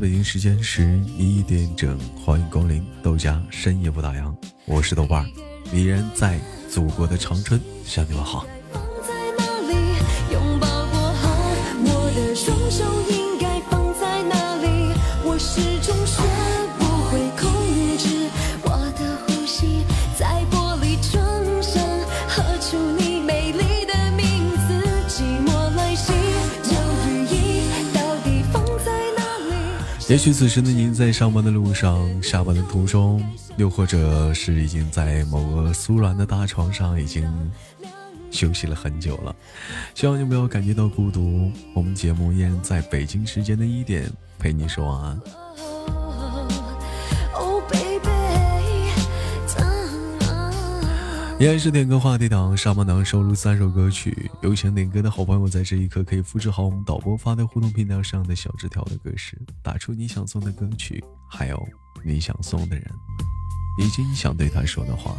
北京时间十一点整，欢迎光临豆家深夜不打烊，我是豆瓣儿，依然在祖国的长春向你们好。也许此时的您在上班的路上、下班的途中，又或者是已经在某个酥软的大床上已经休息了很久了。希望你不要感觉到孤独。我们节目依然在北京时间的一点陪你说晚安。依然是点歌话题档，上半档收录三首歌曲。有请点歌的好朋友，在这一刻可以复制好我们导播发在互动平台上的小纸条的格式，打出你想送的歌曲，还有你想送的人，以及你想对他说的话。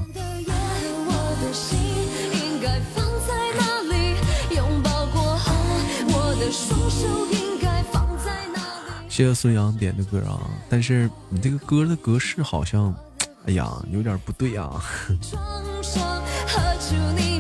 谢谢孙杨点的歌啊，但是你这个歌的格式好像，哎呀，有点不对啊。说何处你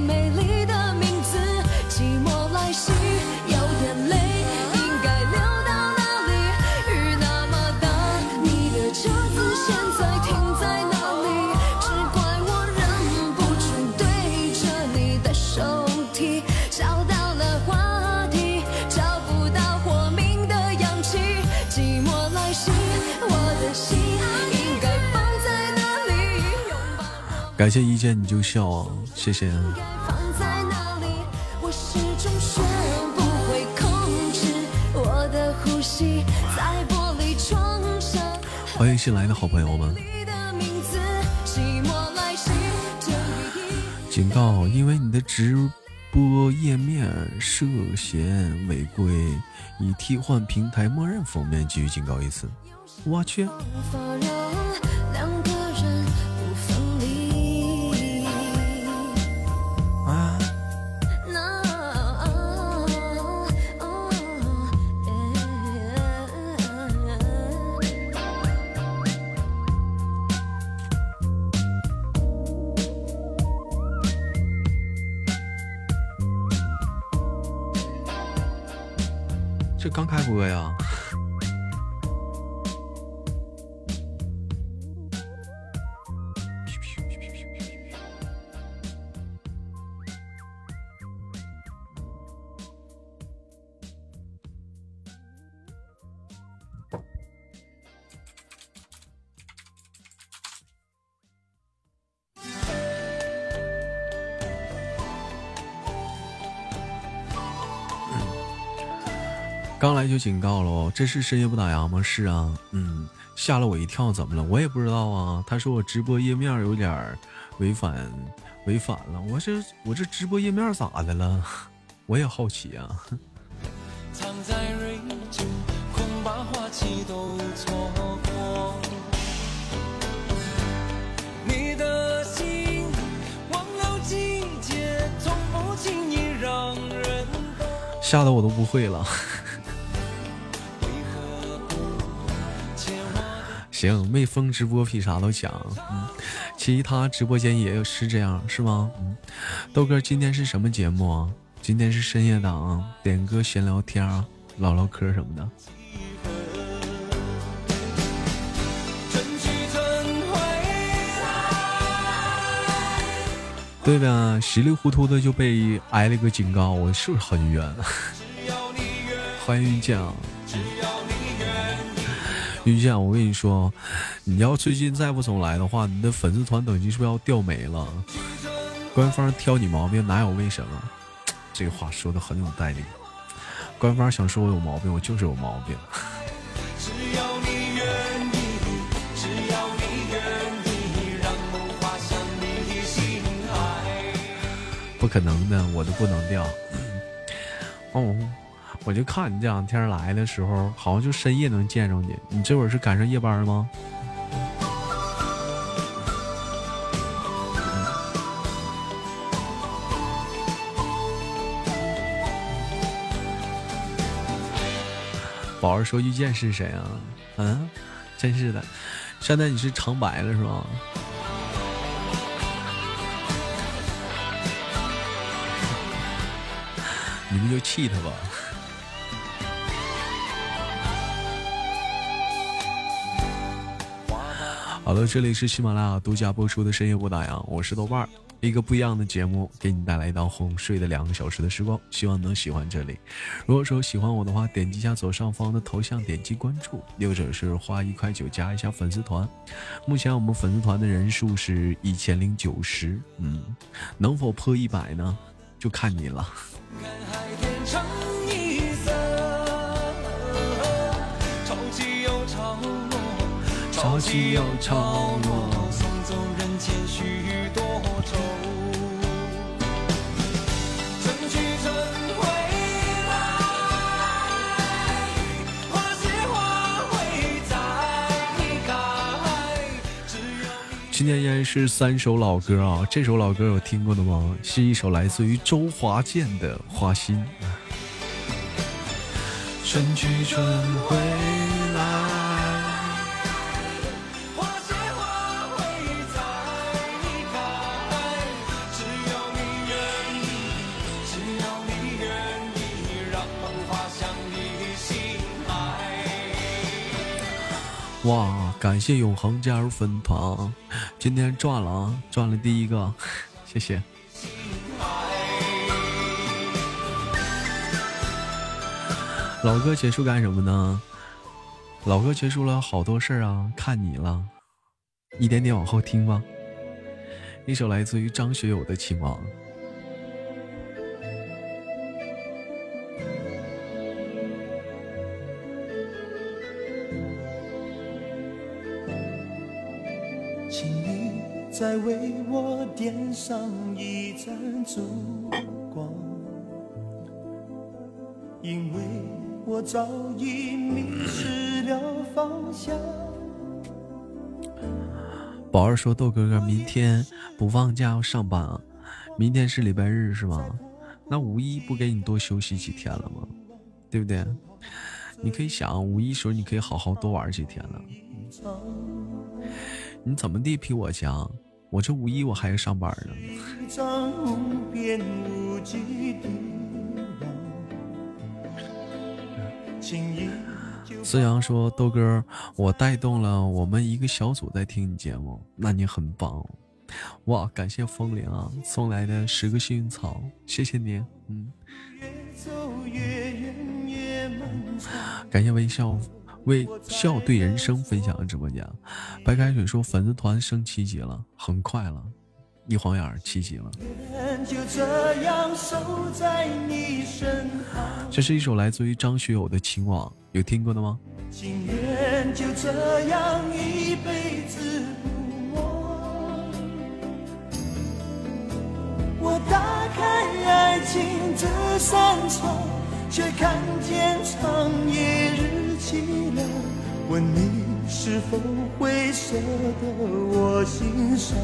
感谢一见你就笑，谢谢。欢迎新来的好朋友们。警告，因为你的直播页面涉嫌违规，已替换平台默认封面，继续警告一次。我去。这刚开播呀。刚来就警告了，这是深夜不打烊吗？是啊，嗯，吓了我一跳，怎么了？我也不知道啊。他说我直播页面有点违反，违反了。我这我这直播页面咋的了？我也好奇啊。你的心忘了季节，从不经意让人吓得我都不会了。行，没封直播比啥都强。嗯，其他直播间也是这样，是吗？嗯，豆哥，今天是什么节目啊？今天是深夜档，点歌、闲聊天、唠唠嗑什么的。对的，稀里糊涂的就被挨了个警告，我是不是很冤？欢迎遇见啊！遇见，我跟你说，你要最近再不总来的话，你的粉丝团等级是不是要掉没了？官方挑你毛病哪有为什么？这话说的很有道理。官方想说我有毛病，我就是有毛病。不可能的，我都不能掉。哦。我就看你这两天来的时候，好像就深夜能见着你。你这会儿是赶上夜班吗？宝儿说遇见是谁啊？嗯，真是的，现在你是长白了是吧？你们就气他吧。好了，这里是喜马拉雅独家播出的深夜不打烊，我是豆瓣儿，一个不一样的节目，给你带来一道哄睡的两个小时的时光，希望能喜欢这里。如果说喜欢我的话，点击一下左上方的头像，点击关注，又或者是花一块九加一下粉丝团。目前我们粉丝团的人数是一千零九十，嗯，能否破一百呢？就看你了。潮起又潮落，送走人间许多愁。春去春回来，花谢花会再开。今天依然是三首老歌啊，这首老歌有听过的吗？是一首来自于周华健的《花心》。春去春回哇！感谢永恒加入粉团，今天赚了啊，赚了第一个，谢谢。老哥结束干什么呢？老哥结束了好多事儿啊，看你了，一点点往后听吧。一首来自于张学友的《情网》。再为我点上一盏烛光，因为我早已迷失了方向。宝儿说：“豆哥哥，明天不放假要上班啊？明天是礼拜日是吗？那五一不给你多休息几天了吗？对不对？你可以想，五一时候你可以好好多玩几天了。你怎么地比我强？”我这五一我还要上班呢。思阳说：“豆哥，我带动了我们一个小组在听你节目，那你很棒哇！感谢风铃啊送来的十个幸运草，谢谢你。嗯，感谢微笑。”为笑对人生分享的直播间，白开水说粉丝团升七级了，很快了，一晃眼七级了。这是一首来自于张学友的《情网》，有听过的吗？情愿就这样一辈子不忘。我打开爱情这扇窗，却看见长夜日凄凉。问你是否会舍得我心伤？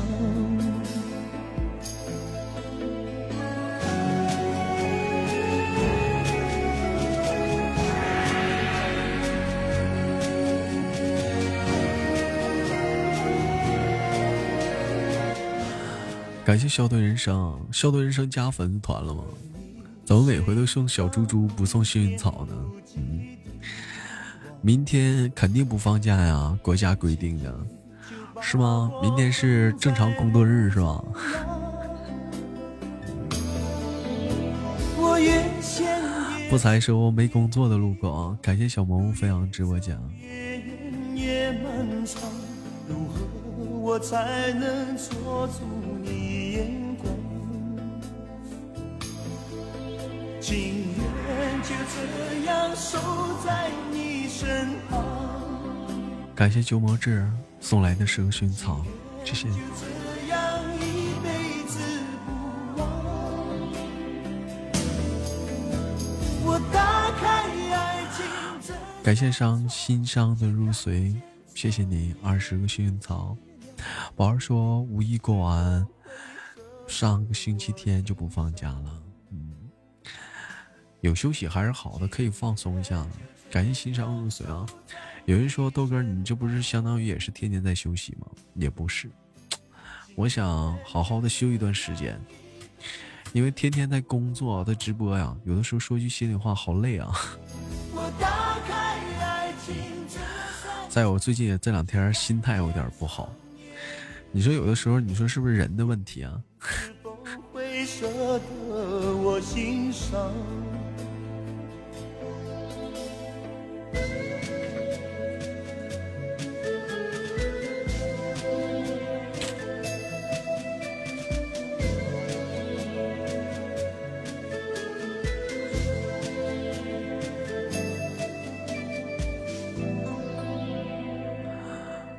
感谢笑对人生，笑对人生加粉丝团了吗？怎么每回都送小猪猪不送幸运草呢？嗯。明天肯定不放假呀，国家规定的，是吗？明天是正常工作日是吧？不才说没工作的路过，感谢小萌分享直播间。情愿就这样守在你。感谢鸠摩智送来的十个薰草，谢谢。感谢伤心伤的入髓，谢谢你二十个幸运草。宝儿说五一过完，上个星期天就不放假了。有休息还是好的，可以放松一下。感谢欣赏入髓啊！有人说豆哥，你这不是相当于也是天天在休息吗？也不是，我想好好的休一段时间，因为天天在工作在直播呀，有的时候说句心里话，好累啊。在我最近这两天心态有点不好，你说有的时候，你说是不是人的问题啊会舍得我心伤？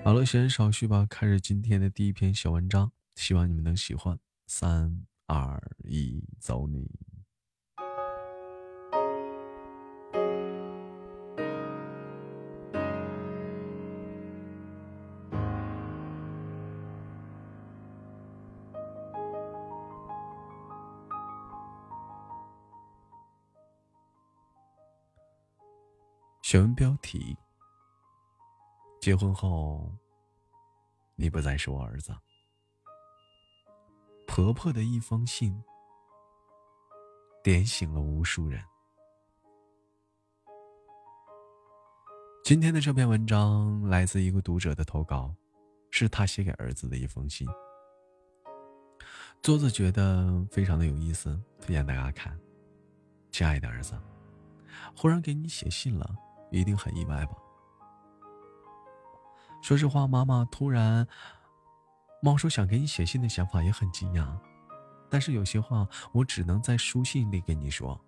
好了，闲言少叙吧，开始今天的第一篇小文章，希望你们能喜欢。三二一，走你！选文标题。结婚后，你不再是我儿子。婆婆的一封信，点醒了无数人。今天的这篇文章来自一个读者的投稿，是他写给儿子的一封信。桌子觉得非常的有意思，推荐大家看。亲爱的儿子，忽然给你写信了，一定很意外吧？说实话，妈妈突然冒出想给你写信的想法，也很惊讶。但是有些话我只能在书信里跟你说。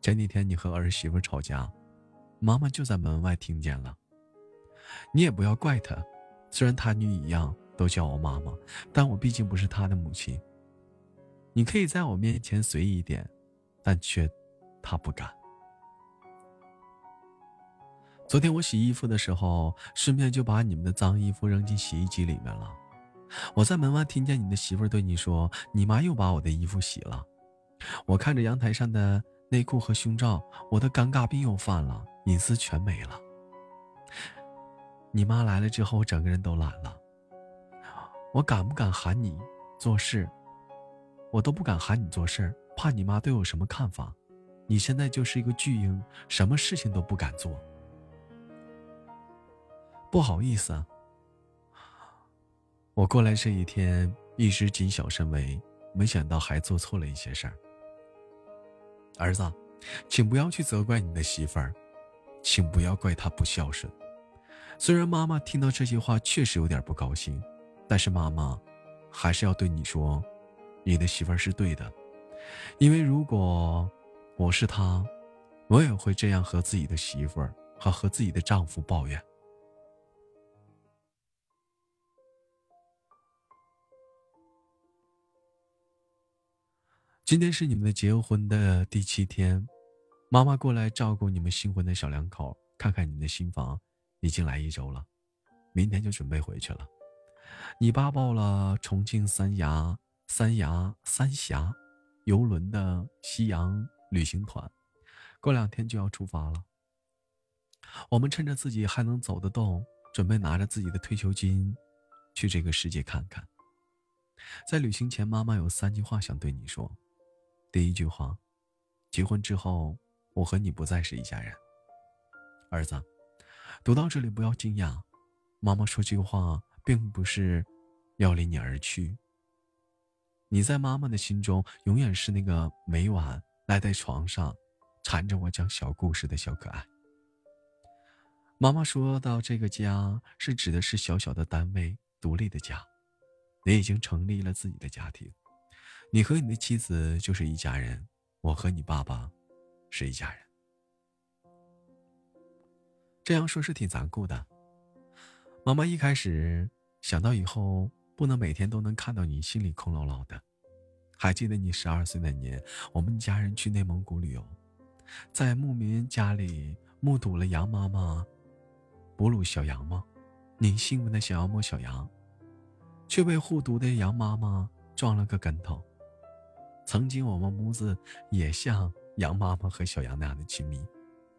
前几天你和儿媳妇吵架，妈妈就在门外听见了。你也不要怪她，虽然她女一样都叫我妈妈，但我毕竟不是她的母亲。你可以在我面前随意一点，但却她不敢。昨天我洗衣服的时候，顺便就把你们的脏衣服扔进洗衣机里面了。我在门外听见你的媳妇对你说：“你妈又把我的衣服洗了。”我看着阳台上的内裤和胸罩，我的尴尬病又犯了，隐私全没了。你妈来了之后，我整个人都懒了。我敢不敢喊你做事？我都不敢喊你做事，怕你妈对我什么看法。你现在就是一个巨婴，什么事情都不敢做。不好意思啊，我过来这一天一直谨小慎微，没想到还做错了一些事儿。儿子，请不要去责怪你的媳妇儿，请不要怪她不孝顺。虽然妈妈听到这句话确实有点不高兴，但是妈妈还是要对你说，你的媳妇儿是对的，因为如果我是她，我也会这样和自己的媳妇儿和和自己的丈夫抱怨。今天是你们的结婚的第七天，妈妈过来照顾你们新婚的小两口，看看你们的新房，已经来一周了，明天就准备回去了。你爸报了重庆三峡三峡三峡游轮的夕阳旅行团，过两天就要出发了。我们趁着自己还能走得动，准备拿着自己的退休金，去这个世界看看。在旅行前，妈妈有三句话想对你说。第一句话，结婚之后，我和你不再是一家人。儿子，读到这里不要惊讶，妈妈说这句话并不是要离你而去。你在妈妈的心中永远是那个每晚赖在床上，缠着我讲小故事的小可爱。妈妈说到这个家，是指的是小小的单位，独立的家。你已经成立了自己的家庭。你和你的妻子就是一家人，我和你爸爸是一家人。这样说是挺残酷的。妈妈一开始想到以后不能每天都能看到你，心里空落落的。还记得你十二岁那年，我们家人去内蒙古旅游，在牧民家里目睹了羊妈妈哺乳小羊吗？你兴奋的想要摸小羊，却被护犊的羊妈妈撞了个跟头。曾经我们母子也像羊妈妈和小羊那样的亲密，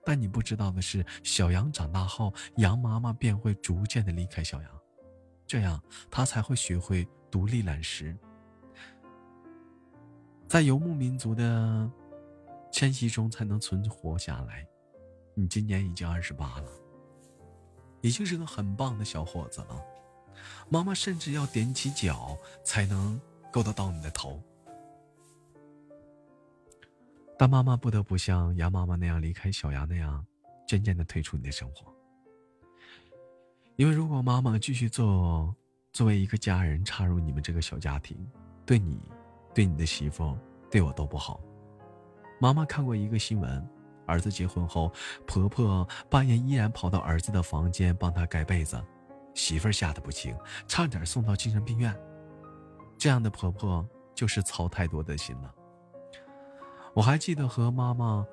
但你不知道的是，小羊长大后，羊妈妈便会逐渐的离开小羊，这样它才会学会独立揽食。在游牧民族的迁徙中才能存活下来。你今年已经二十八了，已经是个很棒的小伙子了。妈妈甚至要踮起脚才能够得到你的头。但妈妈不得不像羊妈妈那样离开小羊那样，渐渐的退出你的生活。因为如果妈妈继续做作为一个家人插入你们这个小家庭，对你、对你的媳妇、对我都不好。妈妈看过一个新闻，儿子结婚后，婆婆半夜依然跑到儿子的房间帮他盖被子，媳妇吓得不轻，差点送到精神病院。这样的婆婆就是操太多的心了。我还记得和妈妈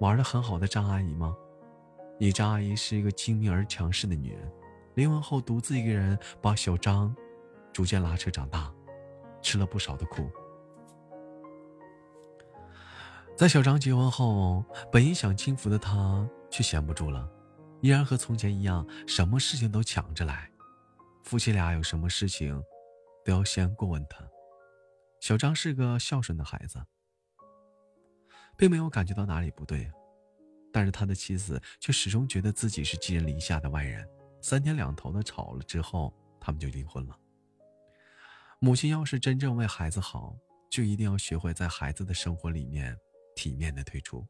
玩的很好的张阿姨吗？你张阿姨是一个精明而强势的女人，离婚后独自一个人把小张逐渐拉扯长大，吃了不少的苦。在小张结婚后，本应想轻浮的她却闲不住了，依然和从前一样，什么事情都抢着来，夫妻俩有什么事情都要先过问他。小张是个孝顺的孩子，并没有感觉到哪里不对，但是他的妻子却始终觉得自己是寄人篱下的外人，三天两头的吵了之后，他们就离婚了。母亲要是真正为孩子好，就一定要学会在孩子的生活里面体面的退出。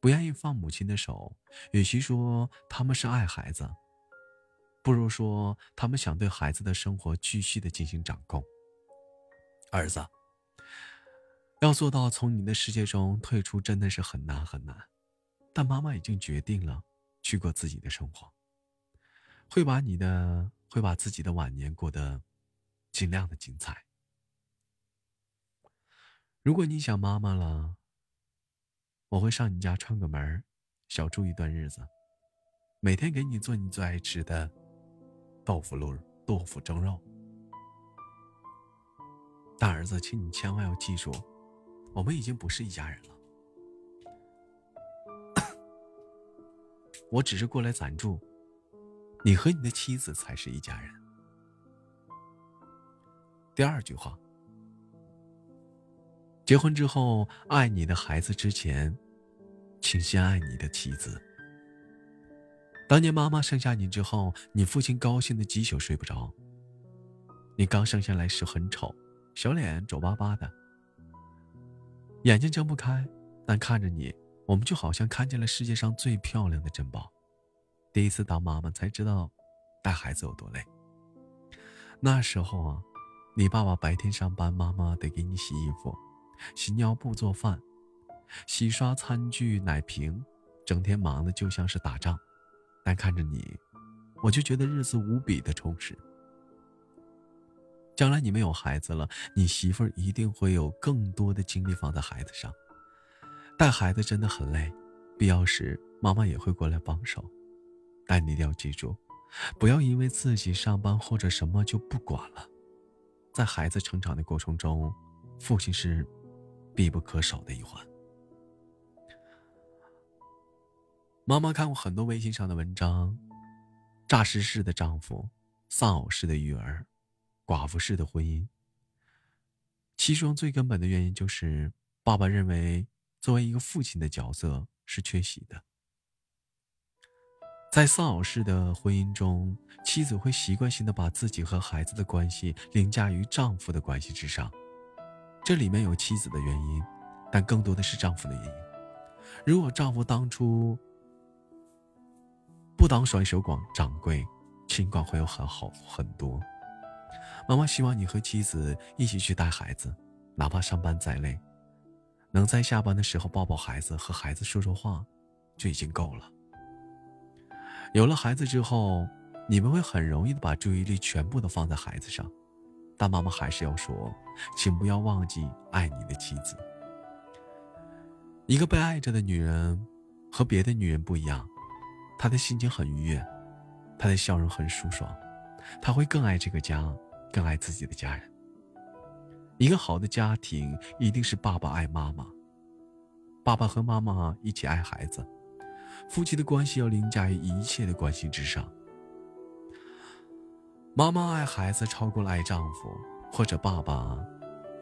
不愿意放母亲的手，与其说他们是爱孩子，不如说他们想对孩子的生活继续的进行掌控。儿子，要做到从你的世界中退出，真的是很难很难。但妈妈已经决定了，去过自己的生活，会把你的，会把自己的晚年过得尽量的精彩。如果你想妈妈了，我会上你家串个门，小住一段日子，每天给你做你最爱吃的豆腐露、豆腐蒸肉。大儿子，请你千万要记住，我们已经不是一家人了。我只是过来暂住，你和你的妻子才是一家人。第二句话，结婚之后爱你的孩子之前，请先爱你的妻子。当年妈妈生下你之后，你父亲高兴的几宿睡不着。你刚生下来时很丑。小脸皱巴巴的，眼睛睁不开，但看着你，我们就好像看见了世界上最漂亮的珍宝。第一次当妈妈才知道，带孩子有多累。那时候啊，你爸爸白天上班，妈妈得给你洗衣服、洗尿布、做饭、洗刷餐具、奶瓶，整天忙的就像是打仗。但看着你，我就觉得日子无比的充实。将来你们有孩子了，你媳妇儿一定会有更多的精力放在孩子上。带孩子真的很累，必要时妈妈也会过来帮手。但你一定要记住，不要因为自己上班或者什么就不管了。在孩子成长的过程中，父亲是必不可少的一环。妈妈看过很多微信上的文章，诈尸式的丈夫，丧偶式的育儿。寡妇式的婚姻，其中最根本的原因就是爸爸认为作为一个父亲的角色是缺席的。在丧偶式的婚姻中，妻子会习惯性的把自己和孩子的关系凌驾于丈夫的关系之上，这里面有妻子的原因，但更多的是丈夫的原因。如果丈夫当初不当甩手掌柜，情况会有很好很多。妈妈希望你和妻子一起去带孩子，哪怕上班再累，能在下班的时候抱抱孩子，和孩子说说话，就已经够了。有了孩子之后，你们会很容易的把注意力全部都放在孩子上，但妈妈还是要说，请不要忘记爱你的妻子。一个被爱着的女人，和别的女人不一样，她的心情很愉悦，她的笑容很舒爽，她会更爱这个家。更爱自己的家人。一个好的家庭一定是爸爸爱妈妈，爸爸和妈妈一起爱孩子，夫妻的关系要凌驾于一切的关系之上。妈妈爱孩子超过了爱丈夫，或者爸爸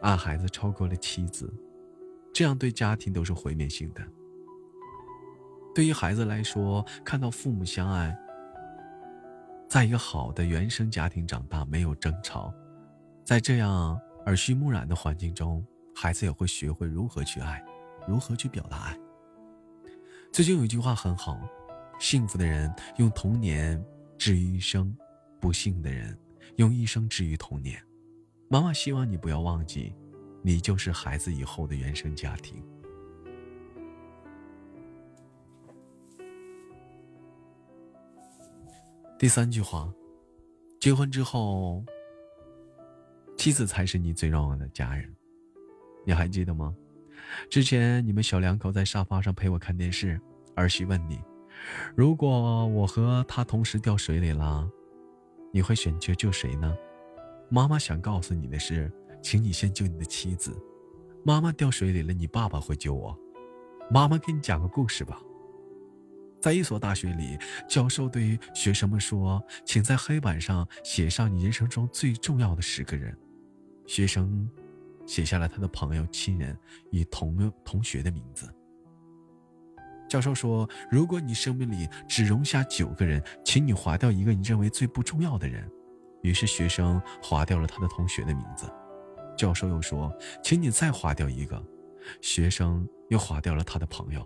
爱孩子超过了妻子，这样对家庭都是毁灭性的。对于孩子来说，看到父母相爱，在一个好的原生家庭长大，没有争吵，在这样耳濡目染的环境中，孩子也会学会如何去爱。如何去表达爱？最近有一句话很好：幸福的人用童年治愈一生，不幸的人用一生治愈童年。妈妈希望你不要忘记，你就是孩子以后的原生家庭。第三句话：结婚之后，妻子才是你最重要的家人。你还记得吗？之前你们小两口在沙发上陪我看电视，儿媳问你：“如果我和他同时掉水里了，你会选择救谁呢？”妈妈想告诉你的是，请你先救你的妻子。妈妈掉水里了，你爸爸会救我。妈妈给你讲个故事吧。在一所大学里，教授对学生们说：“请在黑板上写上你人生中最重要的十个人。”学生。写下了他的朋友、亲人与同同学的名字。教授说：“如果你生命里只容下九个人，请你划掉一个你认为最不重要的人。”于是学生划掉了他的同学的名字。教授又说：“请你再划掉一个。”学生又划掉了他的朋友。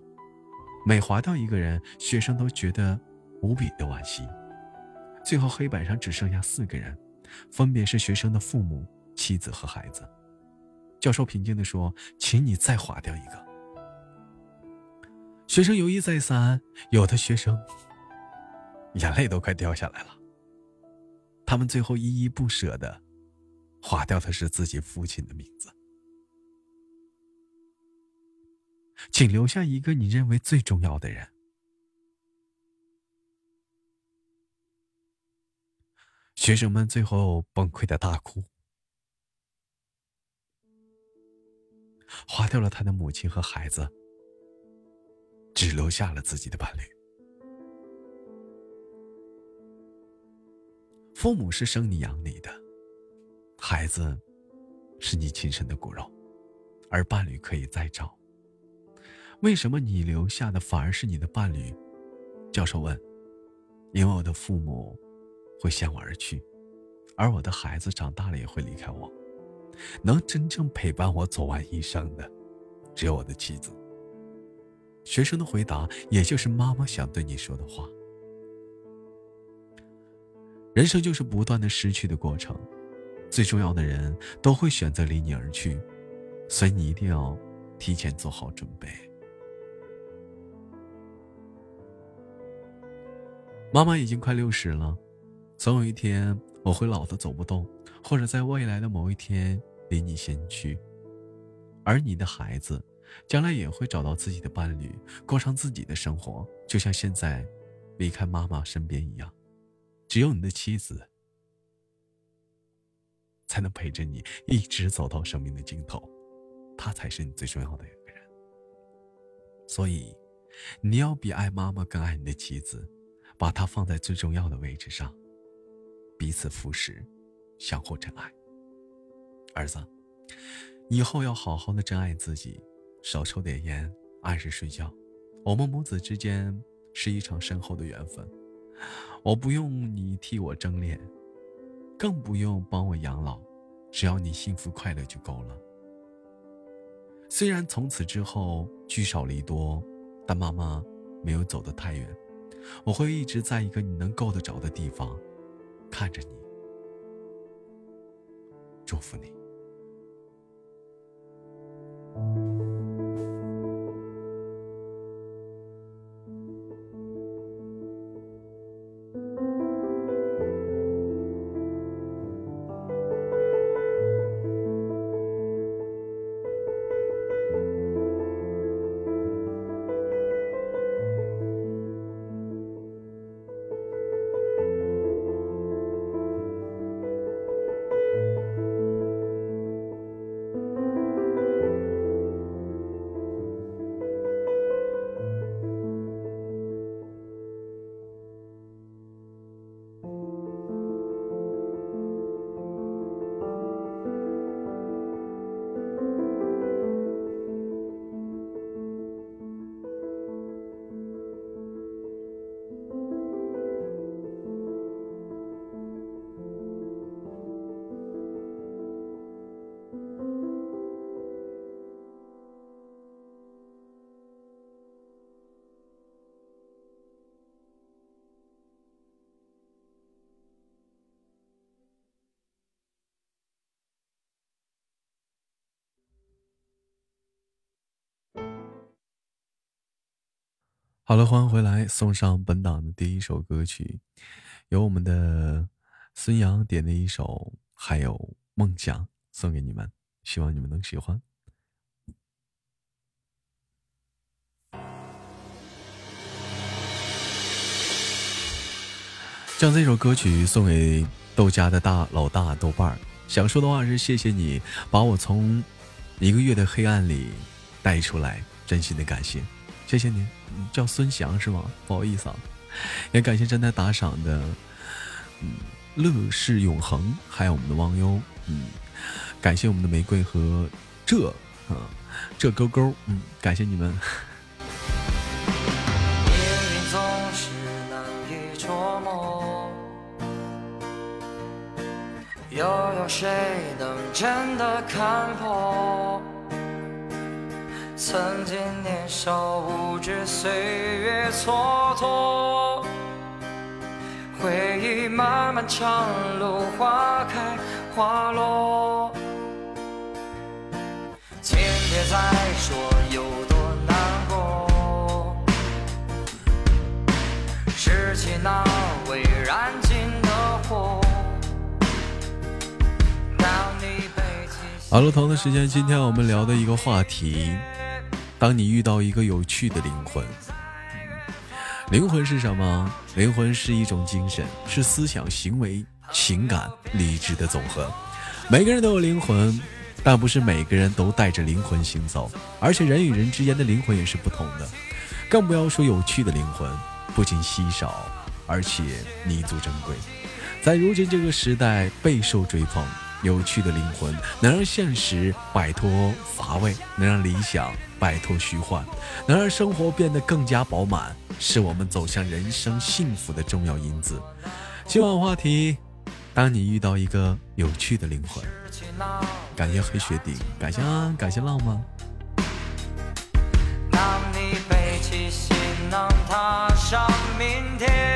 每划掉一个人，学生都觉得无比的惋惜。最后黑板上只剩下四个人，分别是学生的父母、妻子和孩子。教授平静地说：“请你再划掉一个。”学生犹豫再三，有的学生眼泪都快掉下来了。他们最后依依不舍的划掉的是自己父亲的名字。请留下一个你认为最重要的人。学生们最后崩溃的大哭。划掉了他的母亲和孩子，只留下了自己的伴侣。父母是生你养你的，孩子是你亲生的骨肉，而伴侣可以再找。为什么你留下的反而是你的伴侣？教授问。因为我的父母会向我而去，而我的孩子长大了也会离开我。能真正陪伴我走完一生的，只有我的妻子。学生的回答，也就是妈妈想对你说的话。人生就是不断的失去的过程，最重要的人都会选择离你而去，所以你一定要提前做好准备。妈妈已经快六十了，总有一天我会老的走不动。或者在未来的某一天离你先去，而你的孩子将来也会找到自己的伴侣，过上自己的生活，就像现在离开妈妈身边一样。只有你的妻子才能陪着你一直走到生命的尽头，她才是你最重要的一个人。所以，你要比爱妈妈更爱你的妻子，把它放在最重要的位置上，彼此扶持。相互珍爱，儿子，以后要好好的珍爱自己，少抽点烟，按时睡觉。我们母子之间是一场深厚的缘分，我不用你替我争脸，更不用帮我养老，只要你幸福快乐就够了。虽然从此之后聚少离多，但妈妈没有走得太远，我会一直在一个你能够得着的地方，看着你。祝福你。好了，欢迎回来，送上本档的第一首歌曲，由我们的孙杨点的一首，还有梦想送给你们，希望你们能喜欢。将这首歌曲送给豆家的大老大豆瓣儿，想说的话是谢谢你把我从一个月的黑暗里带出来，真心的感谢，谢谢你，叫孙翔是吗？不好意思啊，也感谢正在打赏的，嗯，乐视永恒，还有我们的忘忧，嗯，感谢我们的玫瑰和这，啊，这勾勾，嗯，感谢你们。又有谁能真的看破？曾经年少无知，岁月蹉跎。回忆漫漫长路，花开花落。请别再说有多难过，拾起那未燃尽的火。好了，同的时间，今天我们聊的一个话题：当你遇到一个有趣的灵魂，灵魂是什么？灵魂是一种精神，是思想、行为、情感、理智的总和。每个人都有灵魂，但不是每个人都带着灵魂行走，而且人与人之间的灵魂也是不同的。更不要说有趣的灵魂，不仅稀少，而且弥足珍贵。在如今这个时代，备受追捧。有趣的灵魂能让现实摆脱乏味，能让理想摆脱虚幻，能让生活变得更加饱满，是我们走向人生幸福的重要因子。今晚话题：当你遇到一个有趣的灵魂。感谢黑雪顶，感谢安，感谢浪漫。当你背起行囊，踏上明天。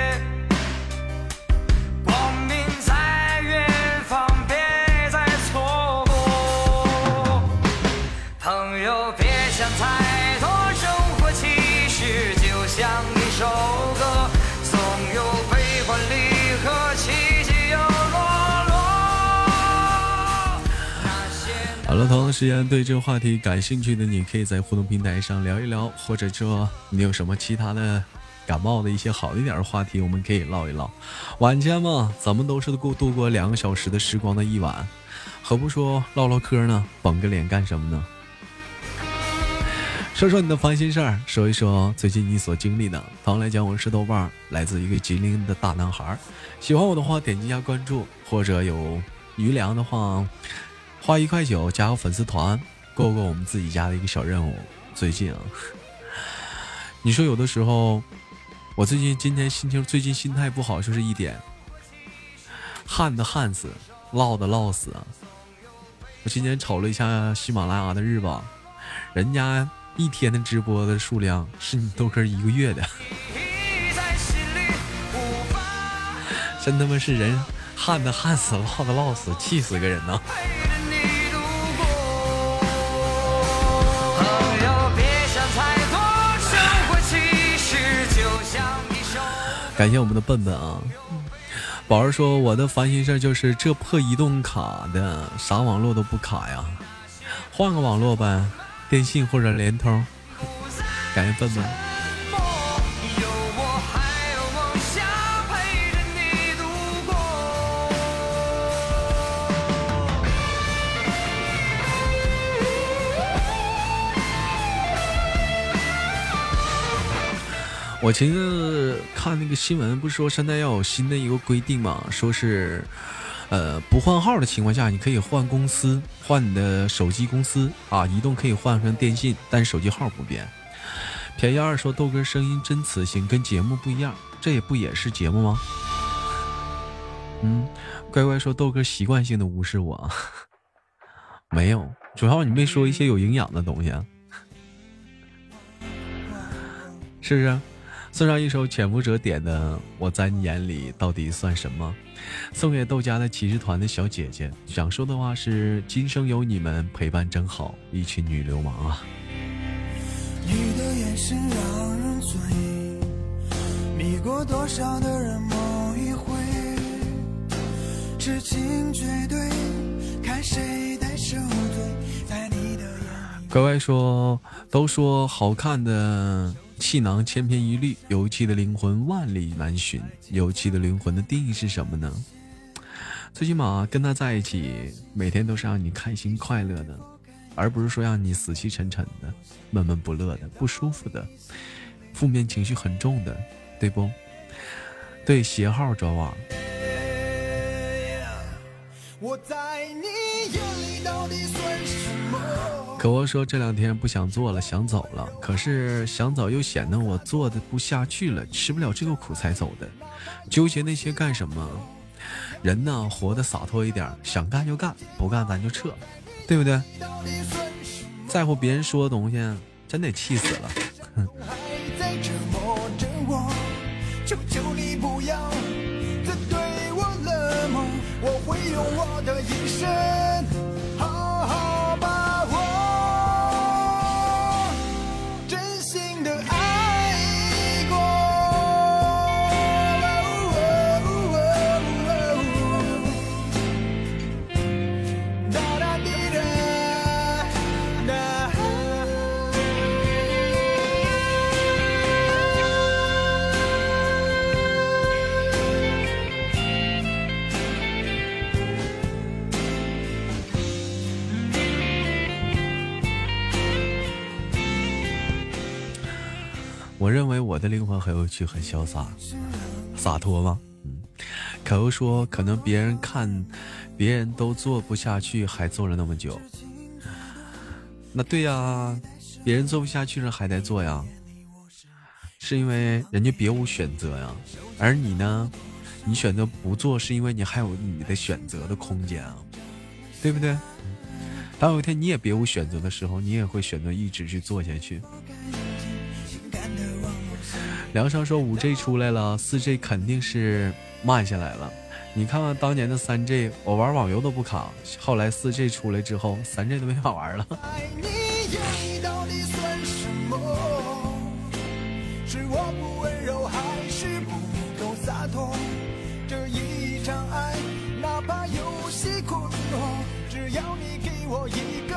了，同样时间对这个话题感兴趣的，你可以在互动平台上聊一聊，或者说你有什么其他的感冒的一些好一点的话题，我们可以唠一唠。晚间嘛，咱们都是过度过两个小时的时光的一晚，何不说唠唠嗑呢？绷个脸干什么呢？说说你的烦心事儿，说一说最近你所经历的。同来讲，我是豆瓣，来自一个吉林的大男孩。喜欢我的话，点击一下关注，或者有余粮的话。花一块九加个粉丝团，过过我们自己家的一个小任务。最近啊，你说有的时候，我最近今天心情最近心态不好，就是一点，旱的旱死，涝的涝死啊！我今天瞅了一下喜马拉雅的日榜，人家一天的直播的数量是你豆哥一个月的，真他妈是人旱的旱死，涝的涝死，气死个人呐！感谢我们的笨笨啊，宝儿说我的烦心事就是这破移动卡的，啥网络都不卡呀，换个网络呗，电信或者联通。感谢笨笨。我其实看那个新闻，不是说现在要有新的一个规定嘛？说是，呃，不换号的情况下，你可以换公司，换你的手机公司啊，移动可以换成电信，但手机号不变。便宜二说豆哥声音真磁性，跟节目不一样，这也不也是节目吗？嗯，乖乖说豆哥习惯性的无视我，没有，主要你没说一些有营养的东西，是不是？送上一首潜伏者点的《我在你眼里到底算什么》，送给豆家的骑士团的小姐姐。想说的话是：今生有你们陪伴真好，一群女流氓啊！你的眼神让人醉。各位说，都说好看的气囊千篇一律，油漆的灵魂万里难寻。油漆的灵魂的定义是什么呢？最起码跟他在一起，每天都是让你开心快乐的，而不是说让你死气沉沉的、闷闷不乐的、不舒服的、负面情绪很重的，对不？对，携号转网。我在你眼里到底算什么？可我说这两天不想做了，想走了。可是想走又显得我做的不下去了，吃不了这个苦才走的。纠结那些干什么？人呢，活得洒脱一点，想干就干，不干咱就撤，对不对？在乎别人说的东西，真得气死了。我会用我的一生。我认为我的灵魂很有趣，很潇洒，洒脱吗？嗯，可又说可能别人看，别人都做不下去，还做了那么久。那对呀，别人做不下去了还得做呀，是因为人家别无选择呀。而你呢，你选择不做，是因为你还有你的选择的空间啊，对不对？当有一天你也别无选择的时候，你也会选择一直去做下去。梁少说五 G 出来了，四 G 肯定是慢下来了。你看看当年的三 G，我玩网游都不卡，后来四 G 出来之后，三 G 都没法玩了。只要你给我一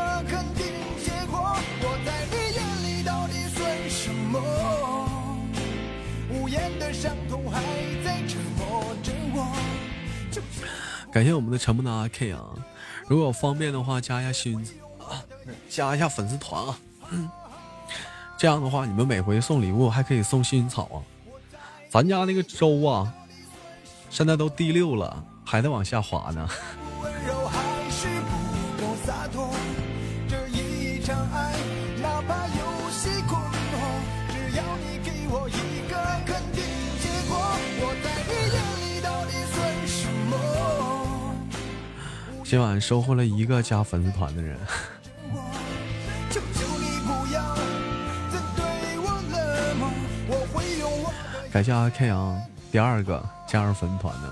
感谢我们的沉默的阿 K 啊！如果方便的话，加一下新，加一下粉丝团啊！这样的话，你们每回送礼物还可以送幸运草啊！咱家那个粥啊，现在都第六了，还在往下滑呢。今晚收获了一个加粉丝团的人，感谢阿 K 阳，第二个加入粉丝团的。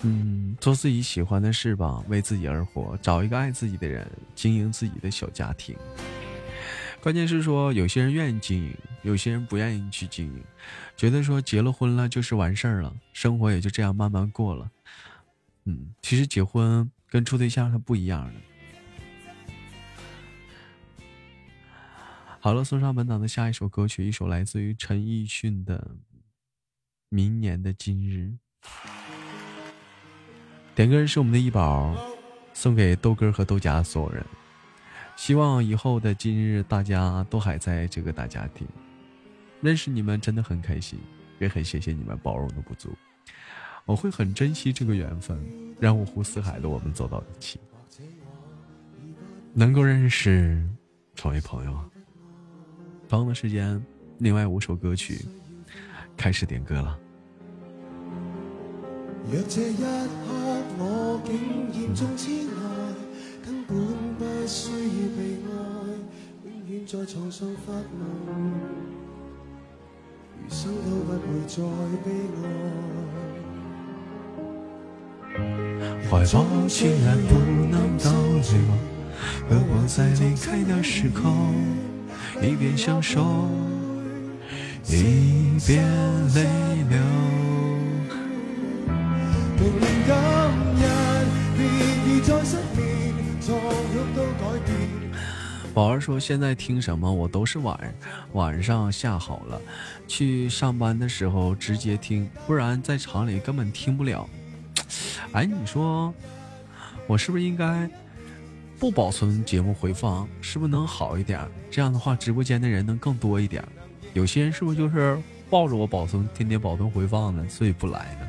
嗯，做自己喜欢的事吧，为自己而活，找一个爱自己的人，经营自己的小家庭。关键是说，有些人愿意经营，有些人不愿意去经营，觉得说结了婚了就是完事儿了，生活也就这样慢慢过了。嗯，其实结婚跟处对象它不一样的。好了，送上本档的下一首歌曲，一首来自于陈奕迅的《明年的今日》。点歌人是我们的一宝，送给豆哥和豆家所有人。希望以后的今日，大家都还在这个大家庭。认识你们真的很开心，也很谢谢你们包容的不足。我会很珍惜这个缘分，让五湖四海的我们走到一起，能够认识，成为朋友。同样的时间，另外五首歌曲开始点歌了。若这一刻我竟不需要被爱，永远在床上发梦，余生都不会再悲哀。怀抱竟然不能倒流，何不在离开的时候，一边享受，一边泪流。明明今日别已再失眠，宝儿说：“现在听什么？我都是晚晚上下好了，去上班的时候直接听，不然在厂里根本听不了。哎，你说我是不是应该不保存节目回放？是不是能好一点？这样的话，直播间的人能更多一点。有些人是不是就是抱着我保存，天天保存回放呢？所以不来呢？”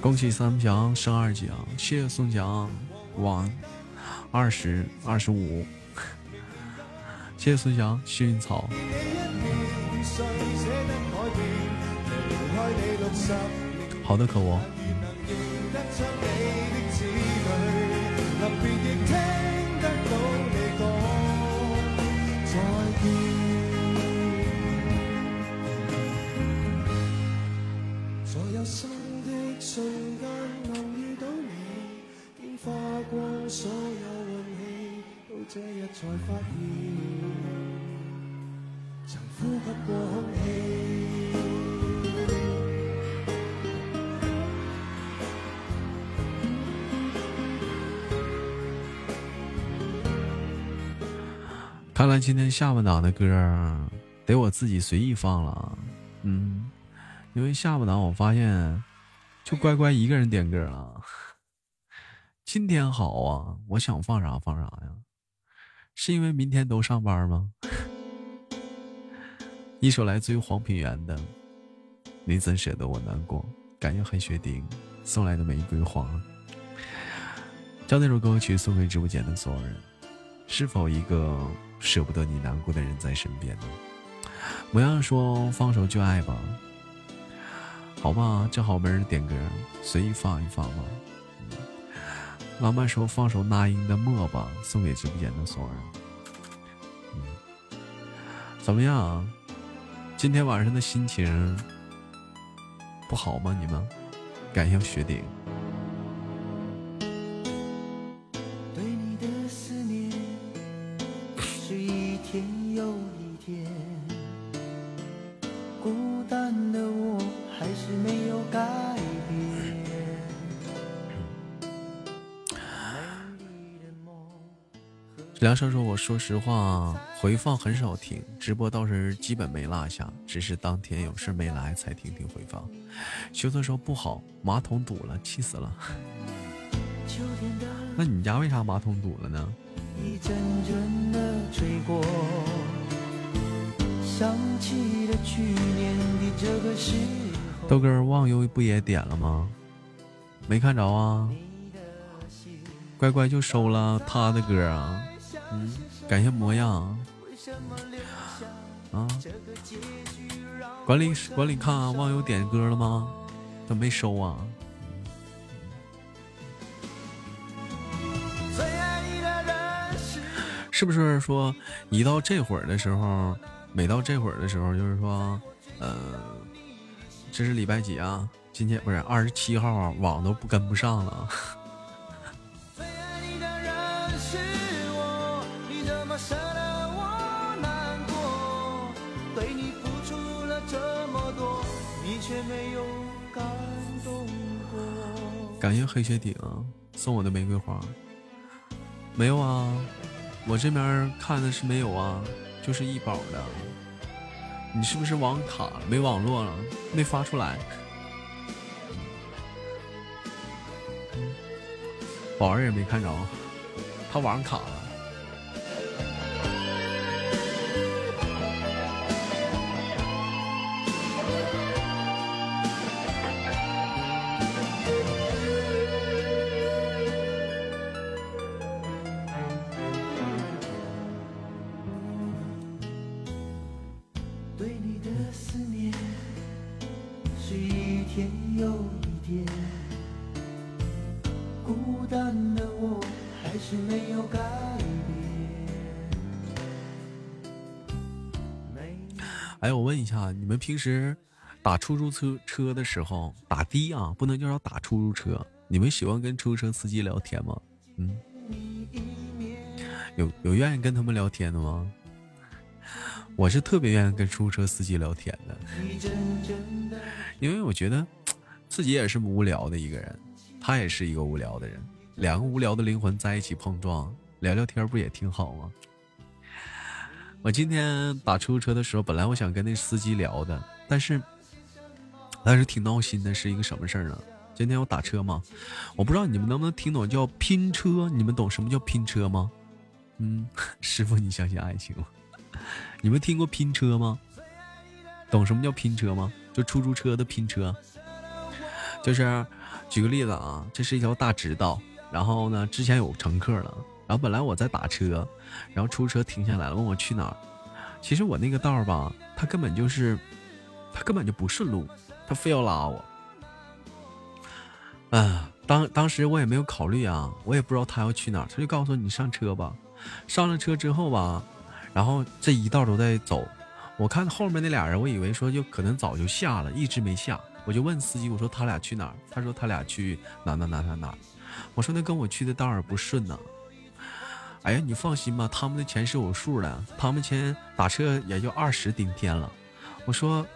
恭喜三强升二级啊，谢谢宋强，王二十二十五，谢谢孙翔幸运草。好的，可我。看来今天下半档的歌得我自己随意放了，嗯，因为下半档我发现就乖乖一个人点歌了。今天好啊，我想放啥放啥呀？是因为明天都上班吗？一首来自于黄品源的《你怎舍得我难过》，感谢黑雪顶送来的玫瑰花。将那首歌曲送给直播间的所有人。是否一个？舍不得你难过的人在身边呢。模样说放手就爱吧，好吧，正好没人点歌，随意放一放吧。浪漫说放首那英的默吧，送给直播间的所有人。嗯，怎么样？今天晚上的心情不好吗？你们？感谢雪顶。梁生说：“我说实话，回放很少听，直播倒是基本没落下，只是当天有事没来才听听回放。”修特说：“不好，马桶堵了，气死了。”那你家为啥马桶堵了呢？豆哥忘忧不也点了吗？没看着啊，乖乖就收了他的歌啊。嗯，感谢模样啊！管理管理看忘友点歌了吗？怎么没收啊？是不是说一到这会儿的时候，每到这会儿的时候，就是说，呃，这是礼拜几啊？今天不是二十七号，网都不跟不上了。么舍得我难过？对你付出了这么多，你却没有感动过。感谢黑雪顶送我的玫瑰花，没有啊，我这边看的是没有啊，就是一宝的，你是不是网卡？没网络了？没发出来？宝儿也没看着，他网卡了。平时打出租车车的时候打的啊，不能叫他打出租车。你们喜欢跟出租车司机聊天吗？嗯，有有愿意跟他们聊天的吗？我是特别愿意跟出租车司机聊天的，因为我觉得自己也是无聊的一个人，他也是一个无聊的人，两个无聊的灵魂在一起碰撞，聊聊天不也挺好吗？我今天打出租车的时候，本来我想跟那司机聊的，但是，但是挺闹心的，是一个什么事儿呢？今天我打车嘛，我不知道你们能不能听懂叫拼车，你们懂什么叫拼车吗？嗯，师傅，你相信爱情吗？你们听过拼车吗？懂什么叫拼车吗？就出租车的拼车，就是举个例子啊，这是一条大直道，然后呢，之前有乘客了。然后本来我在打车，然后出租车停下来了，问我去哪儿。其实我那个道儿吧，他根本就是，他根本就不顺路，他非要拉我。啊，当当时我也没有考虑啊，我也不知道他要去哪儿，他就告诉你上车吧。上了车之后吧，然后这一道都在走。我看后面那俩人，我以为说就可能早就下了，一直没下。我就问司机，我说他俩去哪儿？他说他俩去哪哪哪哪哪。我说那跟我去的道儿不顺呢。哎呀，你放心吧，他们的钱是有数的，他们钱打车也就二十顶天了。我说，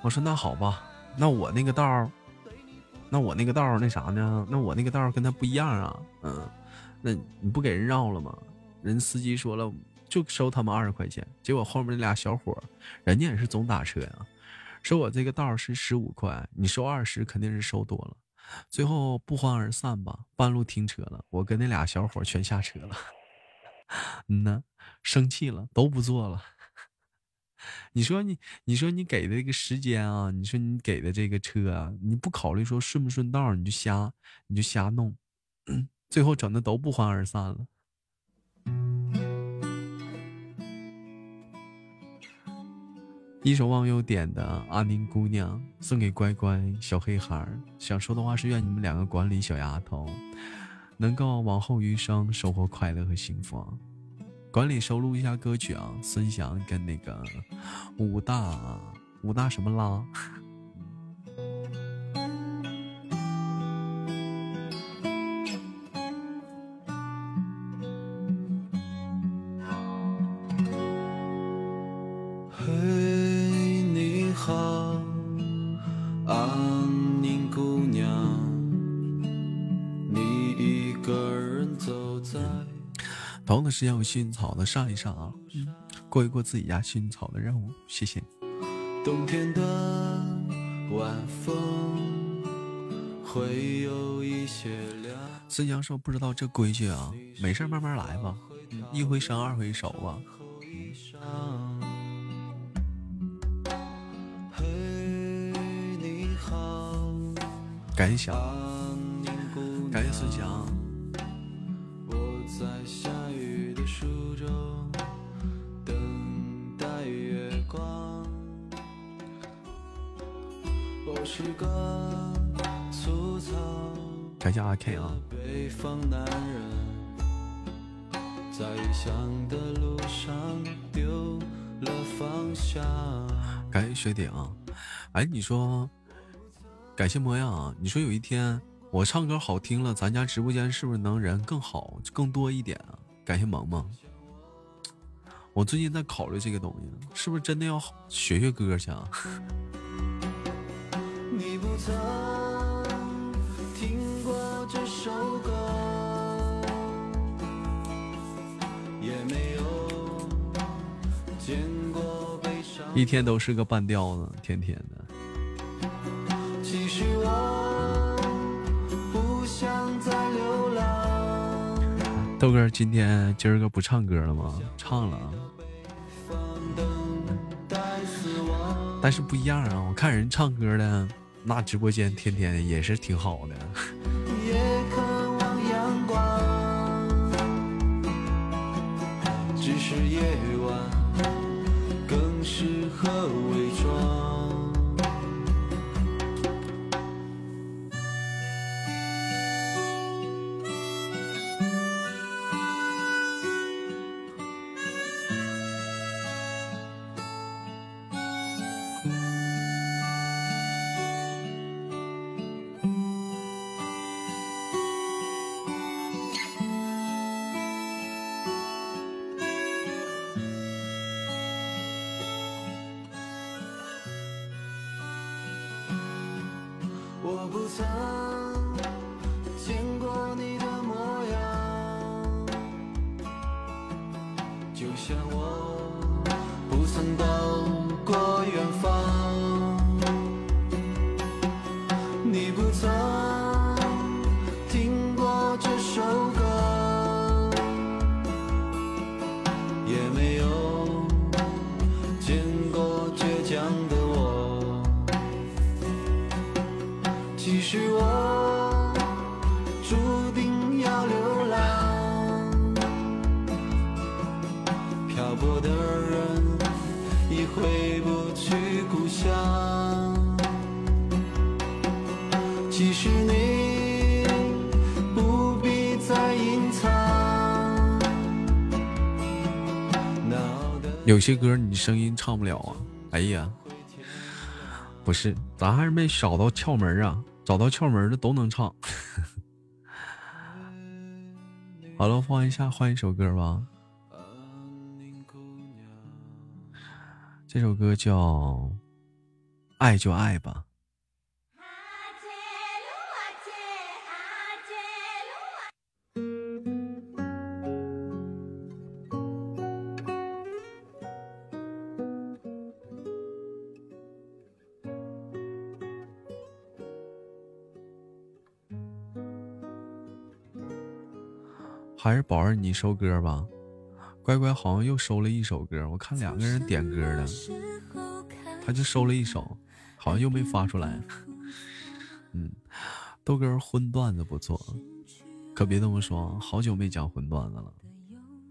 我说那好吧，那我那个道，那我那个道那啥呢？那我那个道跟他不一样啊。嗯，那你不给人绕了吗？人司机说了，就收他们二十块钱。结果后面那俩小伙，人家也是总打车呀，说我这个道是十五块，你收二十肯定是收多了。最后不欢而散吧，半路停车了，我跟那俩小伙全下车了。嗯呢，生气了，都不做了。你说你，你说你给的这个时间啊，你说你给的这个车啊，你不考虑说顺不顺道，你就瞎，你就瞎弄，最后整的都不欢而散了。一首忘忧点的《阿宁姑娘》送给乖乖小黑孩，想说的话是愿你们两个管理小丫头。能够往后余生收获快乐和幸福。管理收录一下歌曲啊，孙翔跟那个武大武大什么拉。时间有幸运草的上一上啊，过一过自己家幸运草的任务，谢谢。冬天的晚风会有一些凉。孙江说不知道这规矩啊，没事慢慢来吧，一回生二回熟啊。感谢感谢孙翔。在书中等待月光我是个粗糙感谢阿 k 啊。北方男人在异乡的路上丢了方向感谢雪顶哎你说感谢模样啊。你说有一天我唱歌好听了咱家直播间是不是能人更好更多一点感谢萌萌，我最近在考虑这个东西，是不是真的要学学歌去啊？你不曾。首歌，也没有见过悲伤一天都是个半吊子，天天的。豆哥今天今儿个不唱歌了吗？唱了，但是不一样啊！我看人唱歌的，那直播间天天也是挺好的。也渴望阳光只是夜晚更适合伪些歌你声音唱不了啊！哎呀，不是，咱还是没找到窍门啊！找到窍门的都能唱。好了，换一下，换一首歌吧。这首歌叫《爱就爱吧》。还是宝儿你收歌吧，乖乖好像又收了一首歌，我看两个人点歌的，他就收了一首，好像又没发出来。嗯，豆哥荤段子不错，可别这么说，好久没讲荤段子了，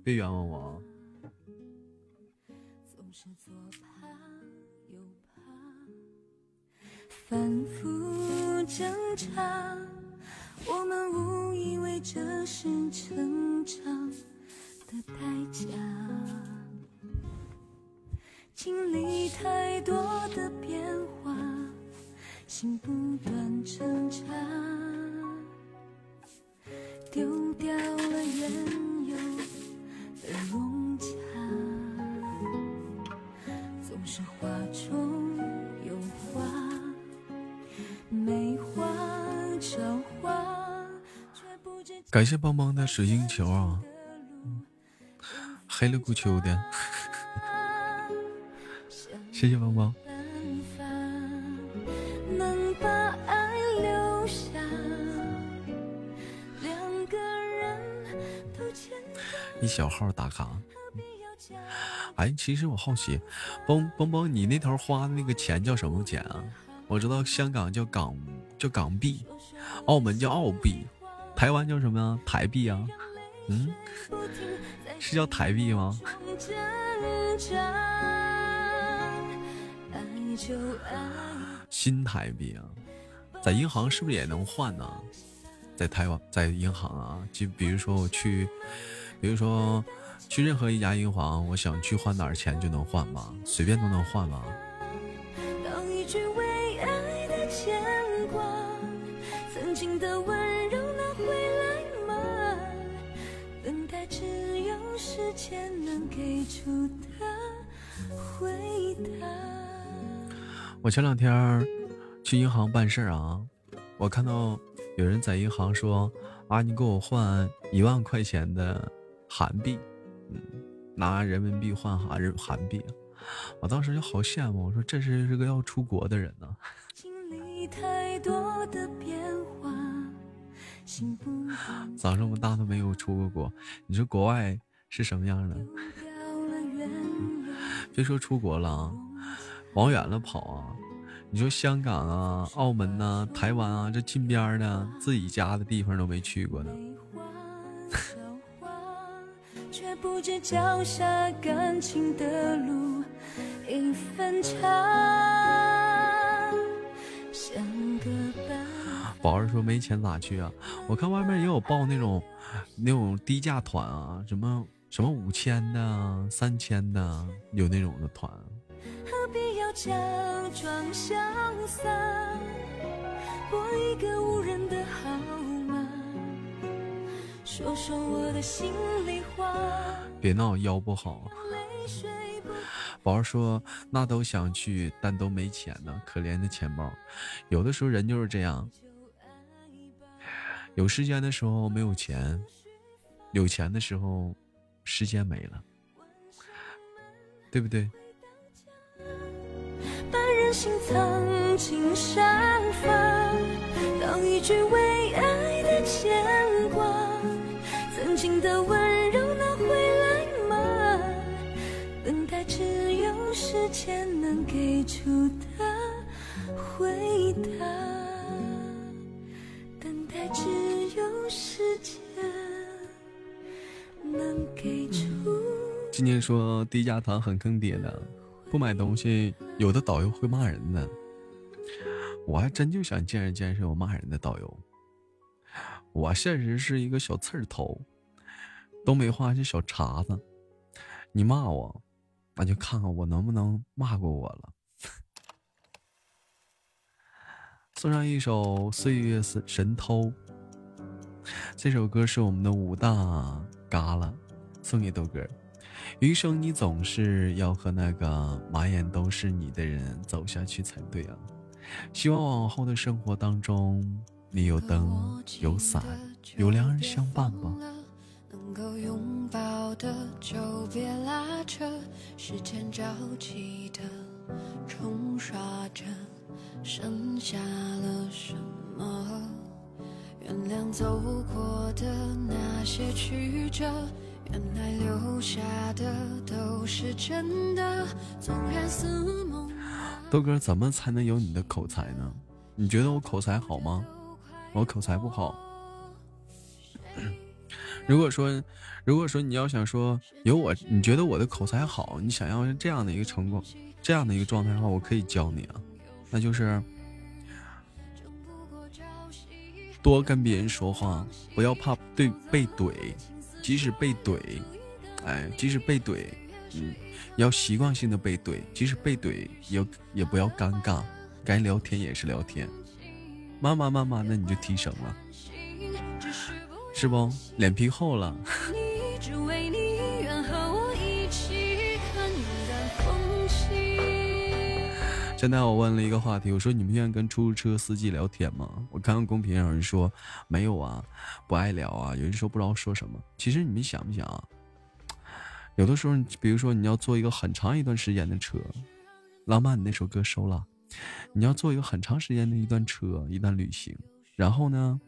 别冤枉我。我们误以为这是成长的代价，经历太多的变化，心不断挣扎，丢掉了原有的感谢邦邦的水晶球啊，黑了咕秋的，谢谢邦邦。一小号打卡，哎，其实我好奇，邦邦邦，你那头花的那个钱叫什么钱啊？我知道香港叫港叫港币，澳门叫澳币。台湾叫什么呀？台币啊，嗯，是叫台币吗？新台币啊，在银行是不是也能换呢？在台湾，在银行啊，就比如说我去，比如说去任何一家银行，我想去换哪儿钱就能换吗？随便都能换吗？我前两天去银行办事啊，我看到有人在银行说：“啊，你给我换一万块钱的韩币，嗯，拿人民币换韩人韩币。”我当时就好羡慕，我说这是是个要出国的人呢。长这么大都没有出过国，你说国外是什么样的？别说出国了啊，往远了跑啊！你说香港啊、澳门呐、台湾啊，这近边的自己家的地方都没去过呢。宝儿说没钱咋去啊？我看外面也有报那种那种低价团啊，什么什么五千的、三千的，有那种的团。别闹，腰不好。宝儿说：“那都想去，但都没钱呢，可怜的钱包。有的时候人就是这样。”有时间的时候没有钱，有钱的时候时间没了，对不对？把人心藏进沙发，当一句为爱的牵挂，曾经的今天说低价团很坑爹的，不买东西，有的导游会骂人的。我还真就想见识见识我骂人的导游。我现实是一个小刺儿头，东北话是小碴子。你骂我，那就看看我能不能骂过我了。送上一首《岁月神偷》，这首歌是我们的武大嘎了，送给豆哥。余生你总是要和那个满眼都是你的人走下去才对啊！希望往后的生活当中，你有灯有伞有良人相伴吧。能够拥抱的就别拉扯，时间着急的冲刷着。剩下了什么？原谅走过的那些曲折，原来留下的都是真的。纵然似梦。豆哥，怎么才能有你的口才呢？你觉得我口才好吗？我口才不好。如果说，如果说你要想说有我，你觉得我的口才好，你想要这样的一个成果，这样的一个状态的话，我可以教你啊。那就是多跟别人说话，不要怕对被怼，即使被怼，哎，即使被怼，嗯，要习惯性的被怼，即使被怼，也也不要尴尬，该聊天也是聊天，慢慢慢慢那你就提升了，是不？脸皮厚了。现在我问了一个话题，我说你们愿意跟出租车司机聊天吗？我看看公屏有人说没有啊，不爱聊啊。有人说不知道说什么。其实你们想不想啊？有的时候，比如说你要坐一个很长一段时间的车，浪漫你那首歌收了。你要坐一个很长时间的一段车，一段旅行。然后呢，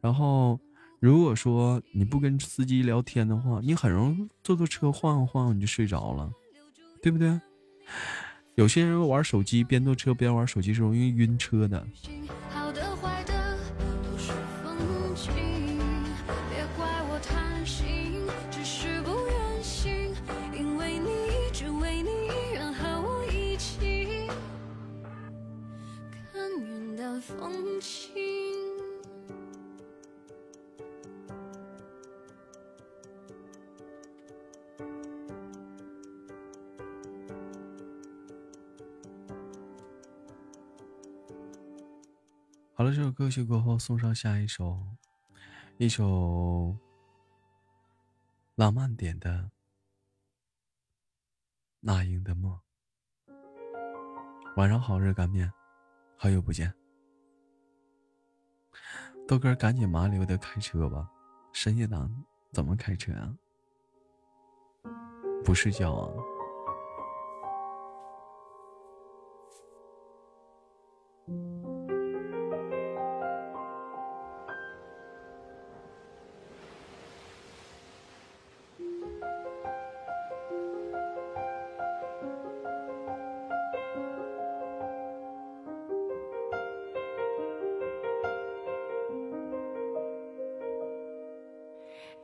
然后如果说你不跟司机聊天的话，你很容易坐坐车晃悠晃悠你就睡着了，对不对？有些人玩手机，边坐车边玩手机是容易晕车的。这首歌曲过后，送上下一首，一首浪漫点的《那英的梦》。晚上好，热干面，好久不见。豆哥，赶紧麻溜的开车吧！深夜档怎么开车啊？不睡觉啊？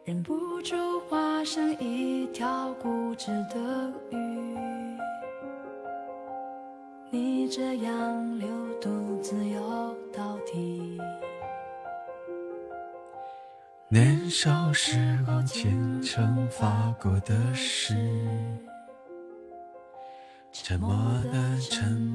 忍不住化身一条固执的鱼，你这样流独自游到底。年少时候虔诚发过的誓，沉默的沉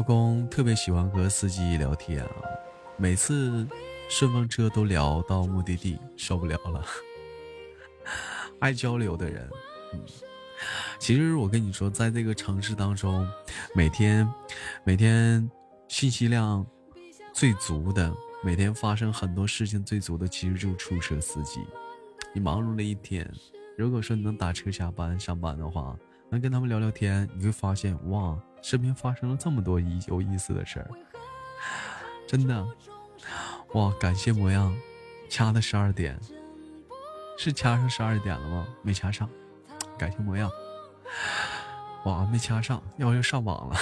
老公特别喜欢和司机聊天啊，每次顺风车都聊到目的地，受不了了。爱交流的人，其实我跟你说，在这个城市当中，每天每天信息量最足的，每天发生很多事情最足的，其实就是出租车司机。你忙碌了一天，如果说你能打车下班上班的话，能跟他们聊聊天，你会发现哇，身边发生了这么多意有意思的事儿，真的哇！感谢模样，掐的十二点，是掐上十二点了吗？没掐上，感谢模样，哇，没掐上，要要上网了。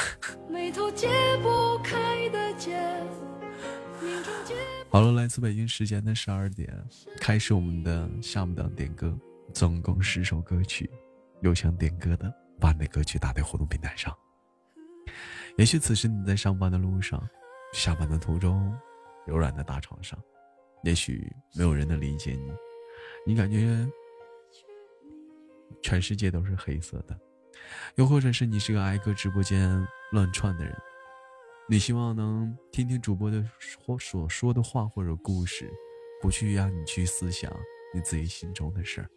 好了，来自北京时间的十二点，开始我们的下午档点歌，总共十首歌曲，有想点歌的，把你的歌曲打在互动平台上。也许此时你在上班的路上，下班的途中，柔软的大床上，也许没有人能理解你，你感觉全世界都是黑色的，又或者是你是个挨个直播间乱窜的人。你希望能听听主播的或所说的话或者故事，不去让你去思想你自己心中的事儿。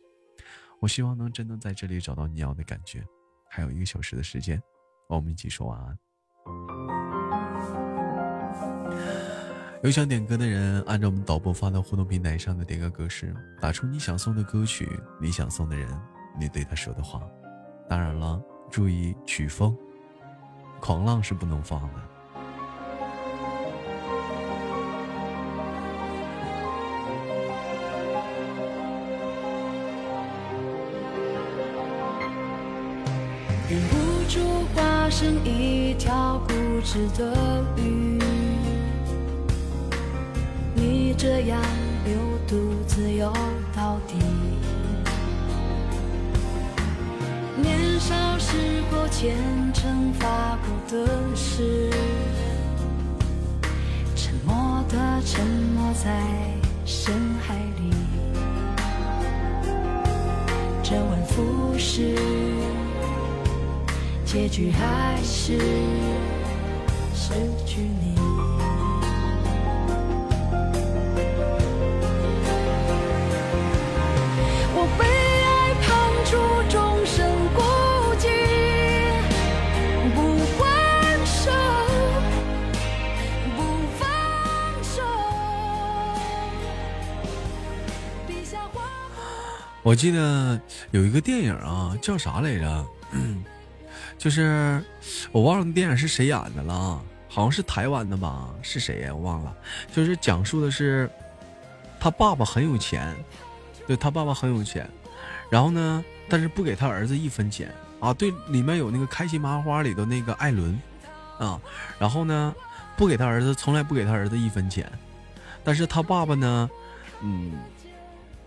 我希望能真的在这里找到你要的感觉。还有一个小时的时间，我们一起说晚安。有想点歌的人，按照我们导播发到互动平台上的点歌格式，打出你想送的歌曲，你想送的人，你对他说的话。当然了，注意曲风，狂浪是不能放的。成一条固执的鱼，你这样流独自游到底。年少时过虔诚发过的誓，沉默的沉没在深海里，周而复始。结局还是失去你。我被爱判处终身孤寂，不还手，不放手。我记得有一个电影啊，叫啥来着？就是我忘了那电影是谁演的了，好像是台湾的吧？是谁呀？我忘了。就是讲述的是他爸爸很有钱，对他爸爸很有钱，然后呢，但是不给他儿子一分钱啊。对，里面有那个开心麻花里的那个艾伦啊，然后呢，不给他儿子，从来不给他儿子一分钱，但是他爸爸呢，嗯，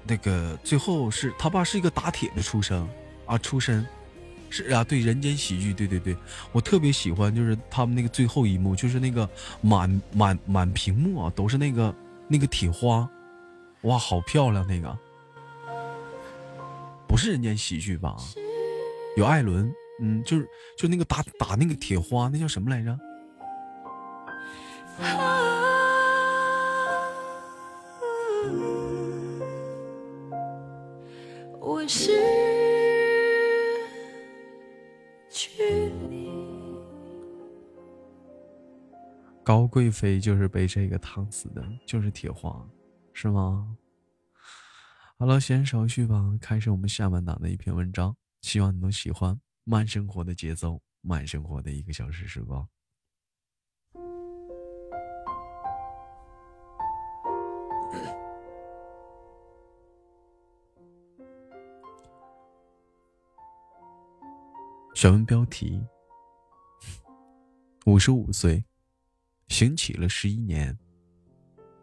那个最后是他爸是一个打铁的出生啊，出身。是啊，对人间喜剧，对对对，我特别喜欢，就是他们那个最后一幕，就是那个满满满屏幕啊，都是那个那个铁花，哇，好漂亮那个，不是人间喜剧吧？有艾伦，嗯，就是就那个打打那个铁花，那叫什么来着？我是。高贵妃就是被这个烫死的，就是铁皇，是吗？好了，先少叙吧，开始我们下半档的一篇文章，希望你能喜欢慢生活的节奏，慢生活的一个小时时光。选文标题：五十五岁，行乞了十一年，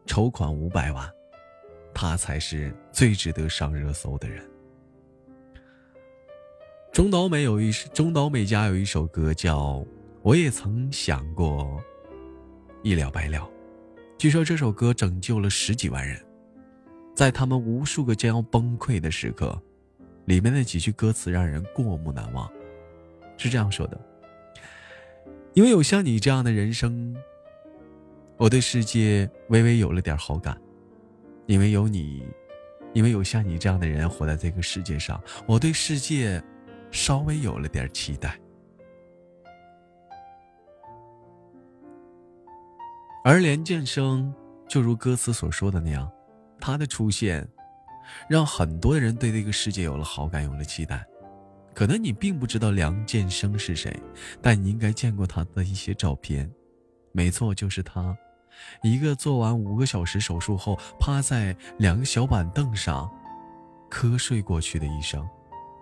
筹款五百万。他才是最值得上热搜的人。中岛美有一中岛美嘉有一首歌叫《我也曾想过一了百了》，据说这首歌拯救了十几万人，在他们无数个将要崩溃的时刻，里面的几句歌词让人过目难忘，是这样说的：“因为有像你这样的人生，我对世界微微有了点好感。”因为有你，因为有像你这样的人活在这个世界上，我对世界稍微有了点期待。而连建生就如歌词所说的那样，他的出现让很多人对这个世界有了好感，有了期待。可能你并不知道梁建生是谁，但你应该见过他的一些照片。没错，就是他。一个做完五个小时手术后趴在两个小板凳上瞌睡过去的医生，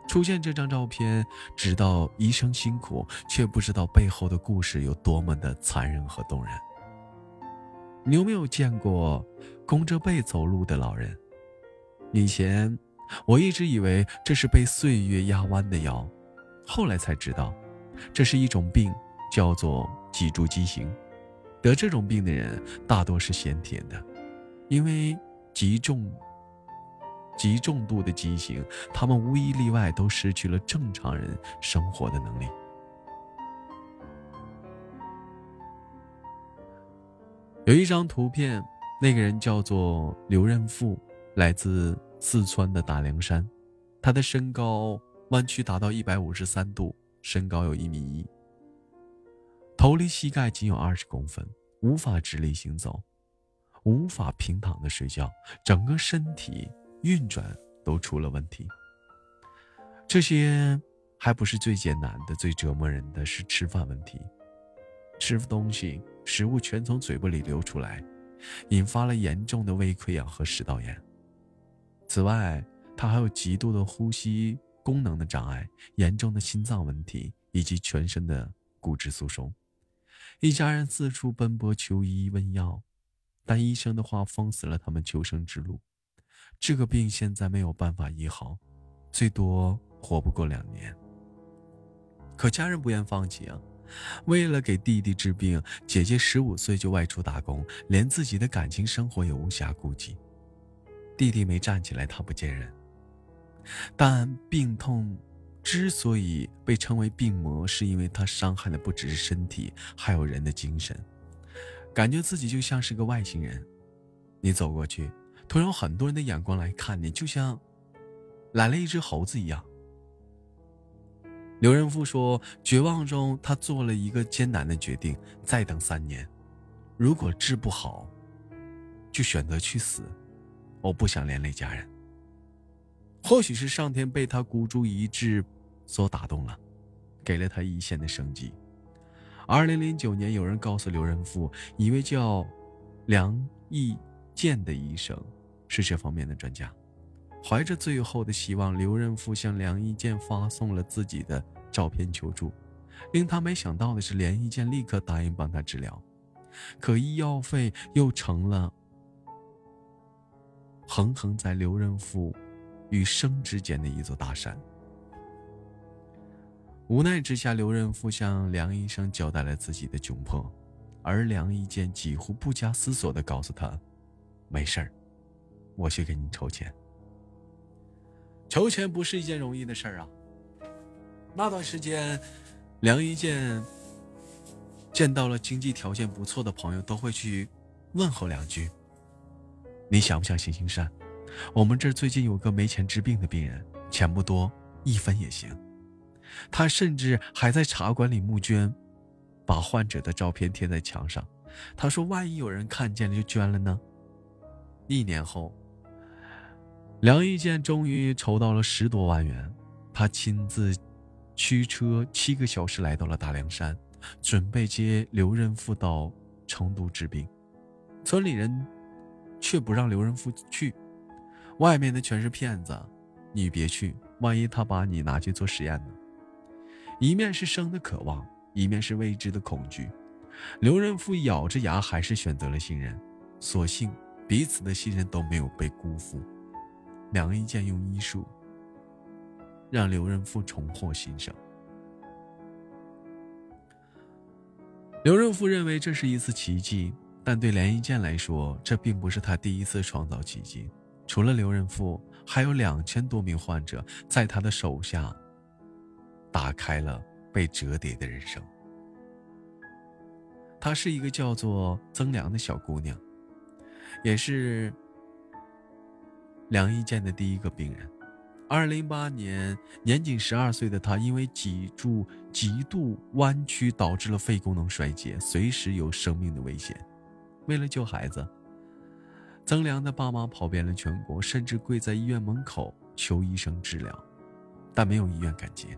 出现这张照片，知道医生辛苦，却不知道背后的故事有多么的残忍和动人。你有没有见过弓着背走路的老人？以前我一直以为这是被岁月压弯的腰，后来才知道，这是一种病，叫做脊柱畸形。得这种病的人大多是先天的，因为极重、极重度的畸形，他们无一例外都失去了正常人生活的能力。有一张图片，那个人叫做刘任富，来自四川的大凉山，他的身高弯曲达到一百五十三度，身高有一米一。头离膝盖仅有二十公分，无法直立行走，无法平躺的睡觉，整个身体运转都出了问题。这些还不是最艰难的，最折磨人的是吃饭问题。吃东西，食物全从嘴巴里流出来，引发了严重的胃溃疡和食道炎。此外，他还有极度的呼吸功能的障碍、严重的心脏问题以及全身的骨质疏松。一家人四处奔波求医问药，但医生的话封死了他们求生之路。这个病现在没有办法医好，最多活不过两年。可家人不愿放弃啊！为了给弟弟治病，姐姐十五岁就外出打工，连自己的感情生活也无暇顾及。弟弟没站起来，他不见人，但病痛。之所以被称为病魔，是因为它伤害的不只是身体，还有人的精神，感觉自己就像是个外星人。你走过去，突然有很多人的眼光来看你，就像来了一只猴子一样。刘仁富说：“绝望中，他做了一个艰难的决定，再等三年，如果治不好，就选择去死。我不想连累家人。”或许是上天被他孤注一掷所打动了，给了他一线的生机。二零零九年，有人告诉刘仁富，一位叫梁义健的医生是这方面的专家。怀着最后的希望，刘仁富向梁义健发送了自己的照片求助。令他没想到的是，梁义健立刻答应帮他治疗，可医药费又成了横横在刘仁富。与生之间的一座大山。无奈之下，刘仁富向梁医生交代了自己的窘迫，而梁一健几乎不加思索地告诉他：“没事儿，我去给你筹钱。”筹钱不是一件容易的事儿啊。那段时间，梁一健见到了经济条件不错的朋友，都会去问候两句：“你想不想行行善？”我们这最近有个没钱治病的病人，钱不多，一分也行。他甚至还在茶馆里募捐，把患者的照片贴在墙上，他说：“万一有人看见了就捐了呢？”一年后，梁一建终于筹到了十多万元，他亲自驱车七个小时来到了大凉山，准备接刘仁富到成都治病。村里人却不让刘仁富去，外面的全是骗子，你别去，万一他把你拿去做实验呢？一面是生的渴望，一面是未知的恐惧。刘仁富咬着牙，还是选择了信任。所幸彼此的信任都没有被辜负。梁一健用医术让刘仁富重获新生。刘仁富认为这是一次奇迹，但对梁一健来说，这并不是他第一次创造奇迹。除了刘仁富，还有两千多名患者在他的手下。打开了被折叠的人生。她是一个叫做曾良的小姑娘，也是梁一健的第一个病人。二零零八年，年仅十二岁的她因为脊柱极度弯曲，导致了肺功能衰竭，随时有生命的危险。为了救孩子，曾良的爸妈跑遍了全国，甚至跪在医院门口求医生治疗，但没有医院敢接。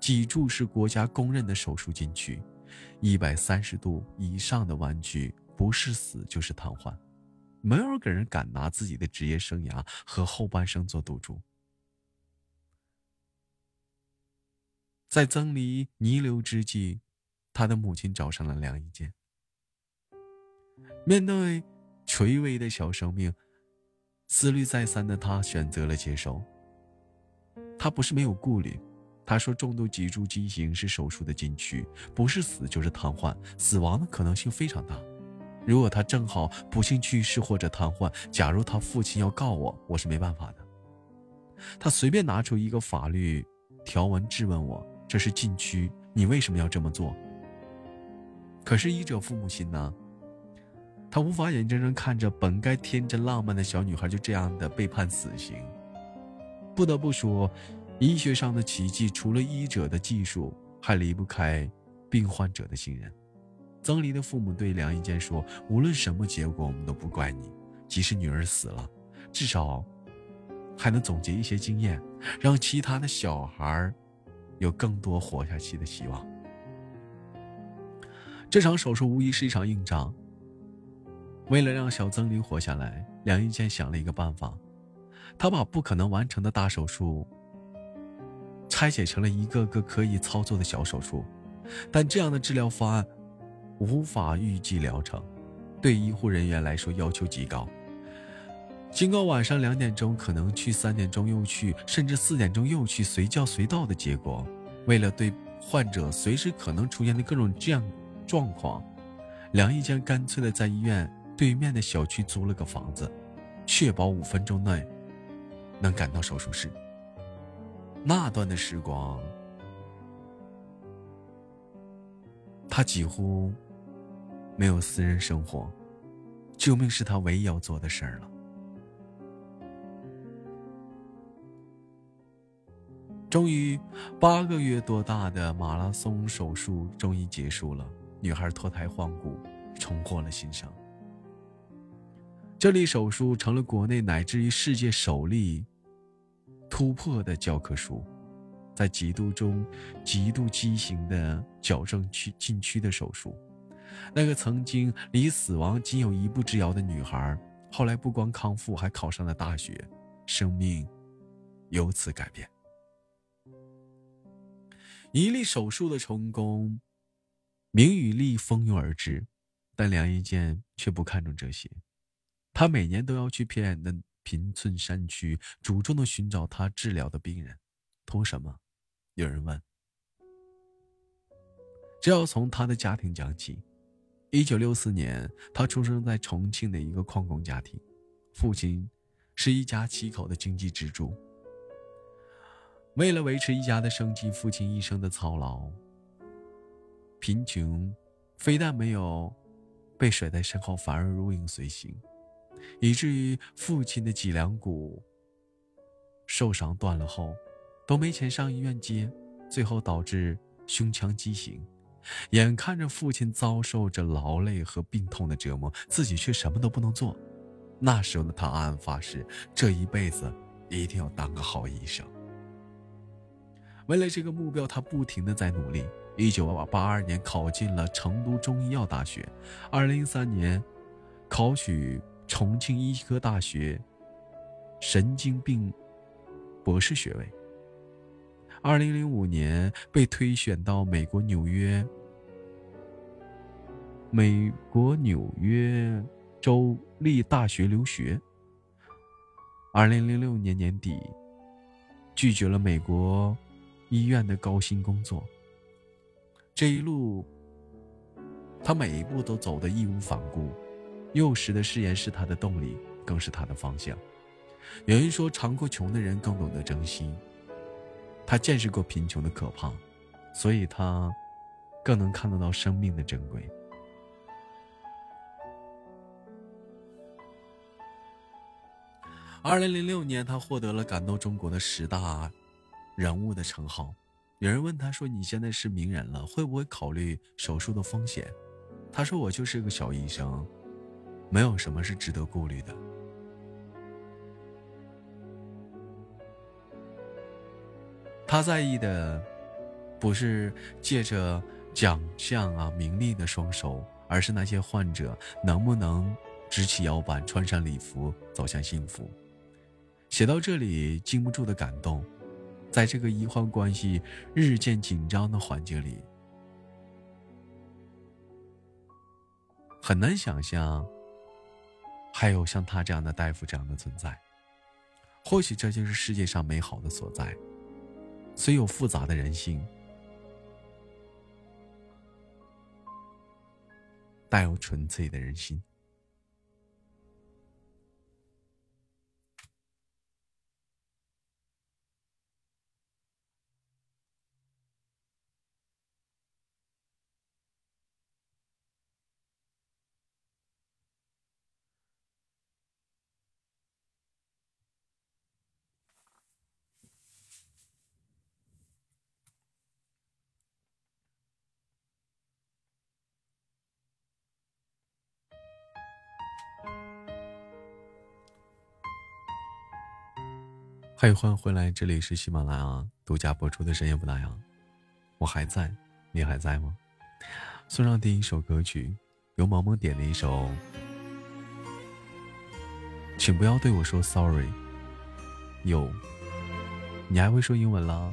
脊柱是国家公认的手术禁区，一百三十度以上的弯曲，不是死就是瘫痪，没有个人敢拿自己的职业生涯和后半生做赌注。在曾离弥留之际，他的母亲找上了梁一健。面对垂危的小生命，思虑再三的他选择了接受。他不是没有顾虑。他说：“重度脊柱畸形是手术的禁区，不是死就是瘫痪，死亡的可能性非常大。如果他正好不幸去世或者瘫痪，假如他父亲要告我，我是没办法的。”他随便拿出一个法律条文质问我：“这是禁区，你为什么要这么做？”可是医者父母心呢？他无法眼睁睁看着本该天真浪漫的小女孩就这样的被判死刑。不得不说。医学上的奇迹，除了医者的技术，还离不开病患者的信任。曾黎的父母对梁一健说：“无论什么结果，我们都不怪你。即使女儿死了，至少还能总结一些经验，让其他的小孩有更多活下去的希望。”这场手术无疑是一场硬仗。为了让小曾黎活下来，梁一健想了一个办法，他把不可能完成的大手术。拆解成了一个个可以操作的小手术，但这样的治疗方案无法预计疗程，对医护人员来说要求极高。经过晚上两点钟可能去，三点钟又去，甚至四点钟又去，随叫随到的结果，为了对患者随时可能出现的各种这样状况，梁一坚干脆的在医院对面的小区租了个房子，确保五分钟内能赶到手术室。那段的时光，他几乎没有私人生活，救命是他唯一要做的事儿了。终于，八个月多大的马拉松手术终于结束了，女孩脱胎换骨，重获了新生。这例手术成了国内乃至于世界首例。突破的教科书，在极度中极度畸形的矫正区禁区的手术，那个曾经离死亡仅有一步之遥的女孩，后来不光康复，还考上了大学，生命由此改变。一例手术的成功，名与利蜂拥而至，但梁一健却不看重这些，他每年都要去偏远的。贫村山区，主动的寻找他治疗的病人，图什么？有人问。这要从他的家庭讲起。一九六四年，他出生在重庆的一个矿工家庭，父亲是一家七口的经济支柱。为了维持一家的生计，父亲一生的操劳。贫穷非但没有被甩在身后，反而如影随形。以至于父亲的脊梁骨受伤断了后，都没钱上医院接，最后导致胸腔畸形，眼看着父亲遭受着劳累和病痛的折磨，自己却什么都不能做。那时候的他暗暗发誓，这一辈子一定要当个好医生。为了这个目标，他不停的在努力。一九八二年考进了成都中医药大学，二零一三年考取重庆医科大学神经病博士学位。二零零五年被推选到美国纽约美国纽约州立大学留学。二零零六年年底拒绝了美国医院的高薪工作。这一路，他每一步都走得义无反顾。幼时的誓言是他的动力，更是他的方向。有人说，尝过穷的人更懂得珍惜。他见识过贫穷的可怕，所以他更能看得到生命的珍贵。二零零六年，他获得了感动中国的十大人物的称号。有人问他说：“你现在是名人了，会不会考虑手术的风险？”他说：“我就是个小医生，没有什么是值得顾虑的。”他在意的不是借着奖项啊、名利的双手，而是那些患者能不能直起腰板、穿上礼服走向幸福。写到这里，禁不住的感动。在这个医患关系日渐紧张的环境里，很难想象还有像他这样的大夫这样的存在。或许这就是世界上美好的所在，虽有复杂的人性，带有纯粹的人心。欢迎回来，这里是喜马拉雅独家播出的《深夜不打烊》，我还在，你还在吗？送上第一首歌曲，由萌萌点的一首，请不要对我说 sorry。有，你还会说英文了？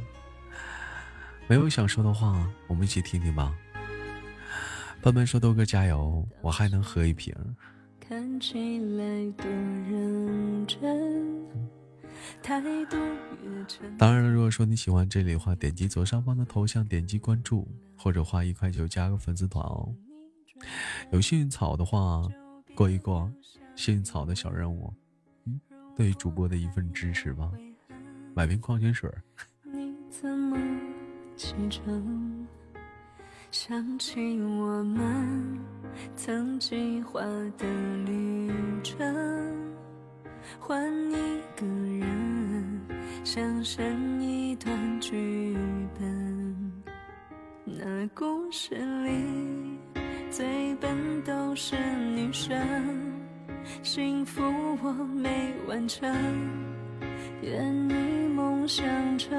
没有想说的话，我们一起听听吧。笨笨说豆哥加油，我还能喝一瓶。看起来多认真。当然了，如果说你喜欢这里的话，点击左上方的头像，点击关注，或者花一块九加个粉丝团哦。有幸运草的话，过一过幸运草的小任务，嗯，对于主播的一份支持吧。买瓶矿泉水。你怎么启程想起我们曾计划的旅程。换一个人，想象一段剧本。那故事里最笨都是女生，幸福我没完成，愿你梦想成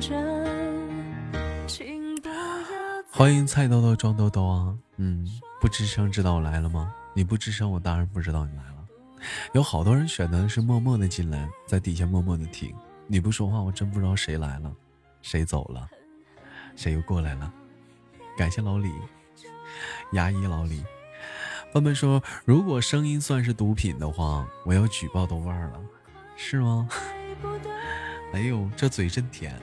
真。欢迎菜豆豆装豆豆啊，嗯，不吱声知道我来了吗？你不吱声，我当然不知道你来了。有好多人选的是默默的进来，在底下默默的听。你不说话，我真不知道谁来了，谁走了，谁又过来了。感谢老李，牙医老李。笨笨说，如果声音算是毒品的话，我要举报豆瓣了，是吗？哎呦，这嘴真甜。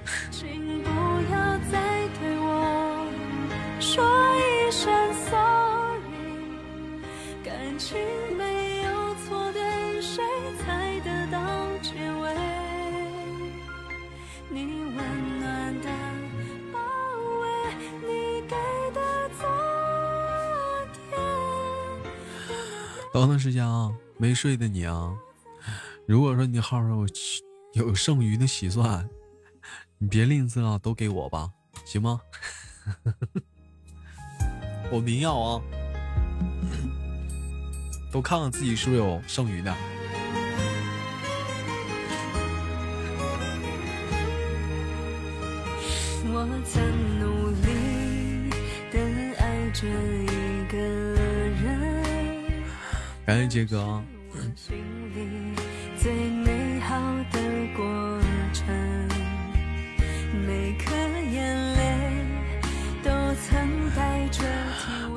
感情。等等时间啊，没睡的你啊，如果说你号上有剩余的喜钻，你别吝啬啊，都给我吧，行吗？我明要啊，都看看自己是不是有剩余的。我曾努力的爱着一个，感谢杰哥啊，心里最美好的过程，每颗眼泪都曾带着。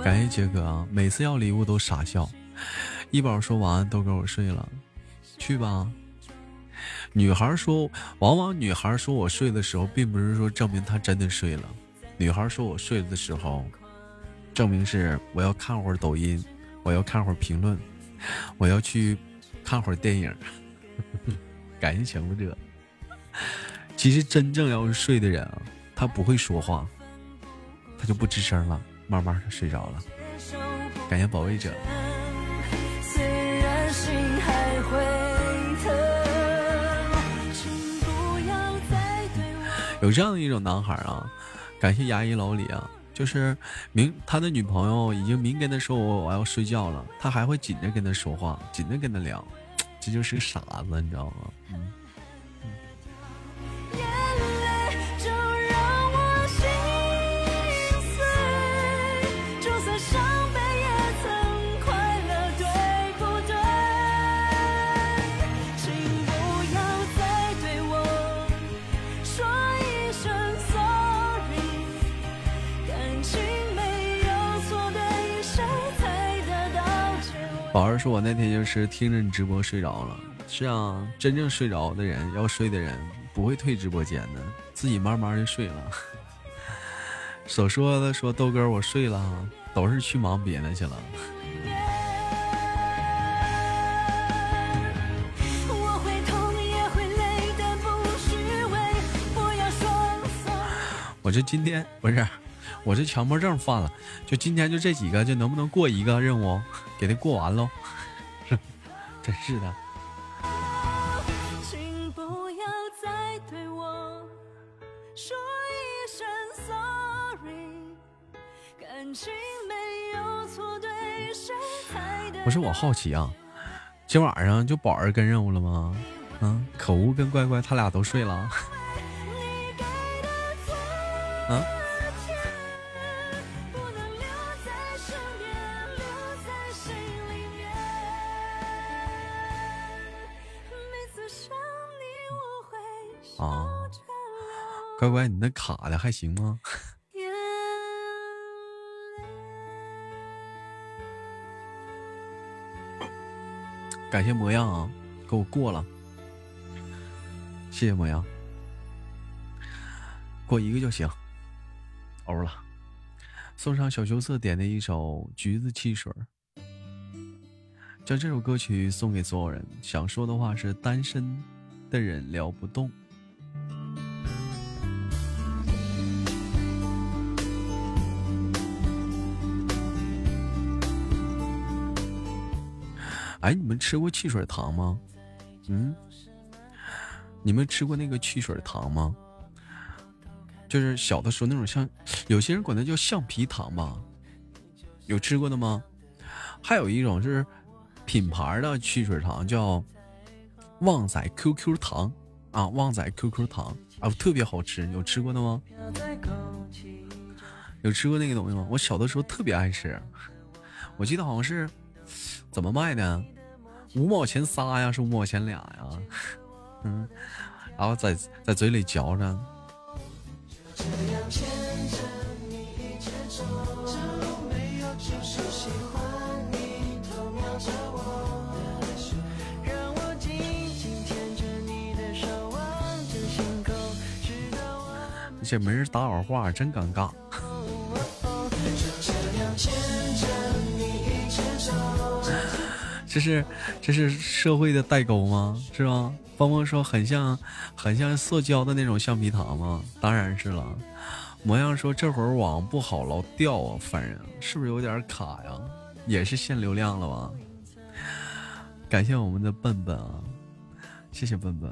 感谢杰哥啊，每次要礼物都傻笑。一宝说晚安，豆哥我睡了，去吧。女孩说，往往女孩说我睡的时候，并不是说证明她真的睡了。女孩说我睡了的时候，证明是我要看会儿抖音，我要看会儿评论，我要去看会儿电影。感谢强者。其实真正要是睡的人啊，他不会说话，他就不吱声了，慢慢的睡着了。感谢保卫者。有这样的一种男孩啊，感谢牙医老李啊，就是明他的女朋友已经明跟他说我我要睡觉了，他还会紧着跟他说话，紧着跟他聊，这就是个傻子，你知道吗？嗯，宝儿说，我那天就是听着你直播睡着了。是啊，真正睡着的人，要睡的人不会退直播间的，自己慢慢的睡了。所说的说豆哥我睡了，都是去忙别的去了。我会痛也会累，但。不要说。我这今天不是，我这强迫症犯了，就今天就这几个，就能不能过一个任务，给他过完喽？真是的，请不要再对我说一声 sorry。感情没有错对，谁才得不是我好奇啊，今晚上就宝儿跟任务了吗？嗯，可恶跟乖乖他俩都睡了。你啊乖乖你那卡的还行吗？感谢模样啊，给我过了，谢谢模样，过一个就行，欧了。送上小羞涩点的一首《橘子汽水》，将这首歌曲送给所有人。想说的话是：单身的人聊不动。哎，你们吃过汽水糖吗？嗯，你们吃过那个汽水糖吗？就是小的时候那种像，有些人管它叫橡皮糖吧，有吃过的吗？还有一种是品牌的汽水糖，叫旺仔 QQ 糖啊，旺仔 QQ 糖啊，特别好吃，有吃过的吗？有吃过那个东西吗？我小的时候特别爱吃，我记得好像是怎么卖的？五毛钱仨呀，是五毛钱俩呀？嗯，然后在在嘴里嚼着。让我紧紧牵着你的手，望着星空，直到我们这没人搭会儿话，真尴尬。这是这是社会的代沟吗？是吗？芳芳说很像很像塑胶的那种橡皮糖吗？当然是了。模样说这会儿网不好，老掉啊，烦人是不是有点卡呀？也是限流量了吧？感谢我们的笨笨啊，谢谢笨笨。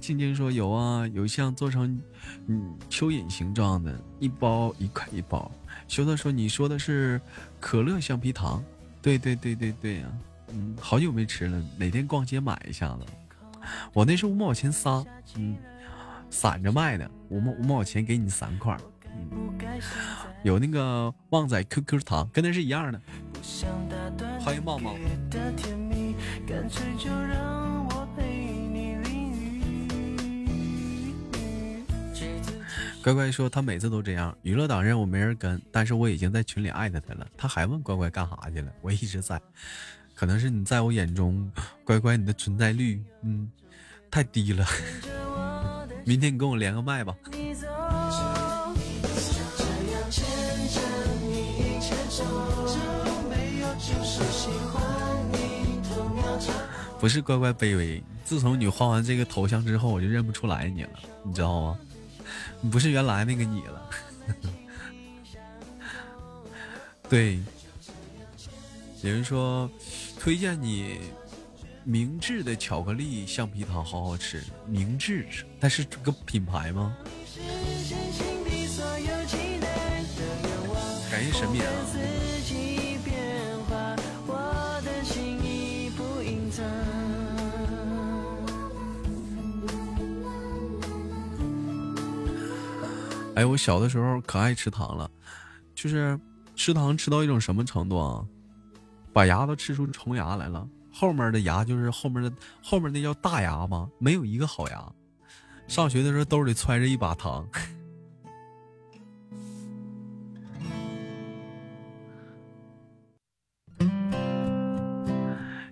静静说有啊，有一项做成嗯蚯蚓形状的，一包一块一包。修特说你说的是可乐橡皮糖，对对对对对呀、嗯，好久没吃了，哪天逛街买一下子。我那是五毛钱仨，嗯，散着卖的，五毛五毛钱给你三块。嗯，有那个旺仔 QQ 糖，跟那是一样的。欢迎茂茂。乖乖说他每次都这样，娱乐党任务没人跟，但是我已经在群里艾特他了，他还问乖乖干啥去了，我一直在，可能是你在我眼中，乖乖你的存在率，嗯，太低了。明天你跟我连个麦吧。不是乖乖卑微，自从你换完这个头像之后，我就认不出来你了，你知道吗？你不是原来那个你了。对，有人说推荐你明治的巧克力橡皮糖，好好吃。明治，它是这个品牌吗？感谢神秘啊！哎，我小的时候可爱吃糖了，就是吃糖吃到一种什么程度啊？把牙都吃出虫牙来了，后面的牙就是后面的后面那叫大牙吗？没有一个好牙。上学的时候兜里揣着一把糖。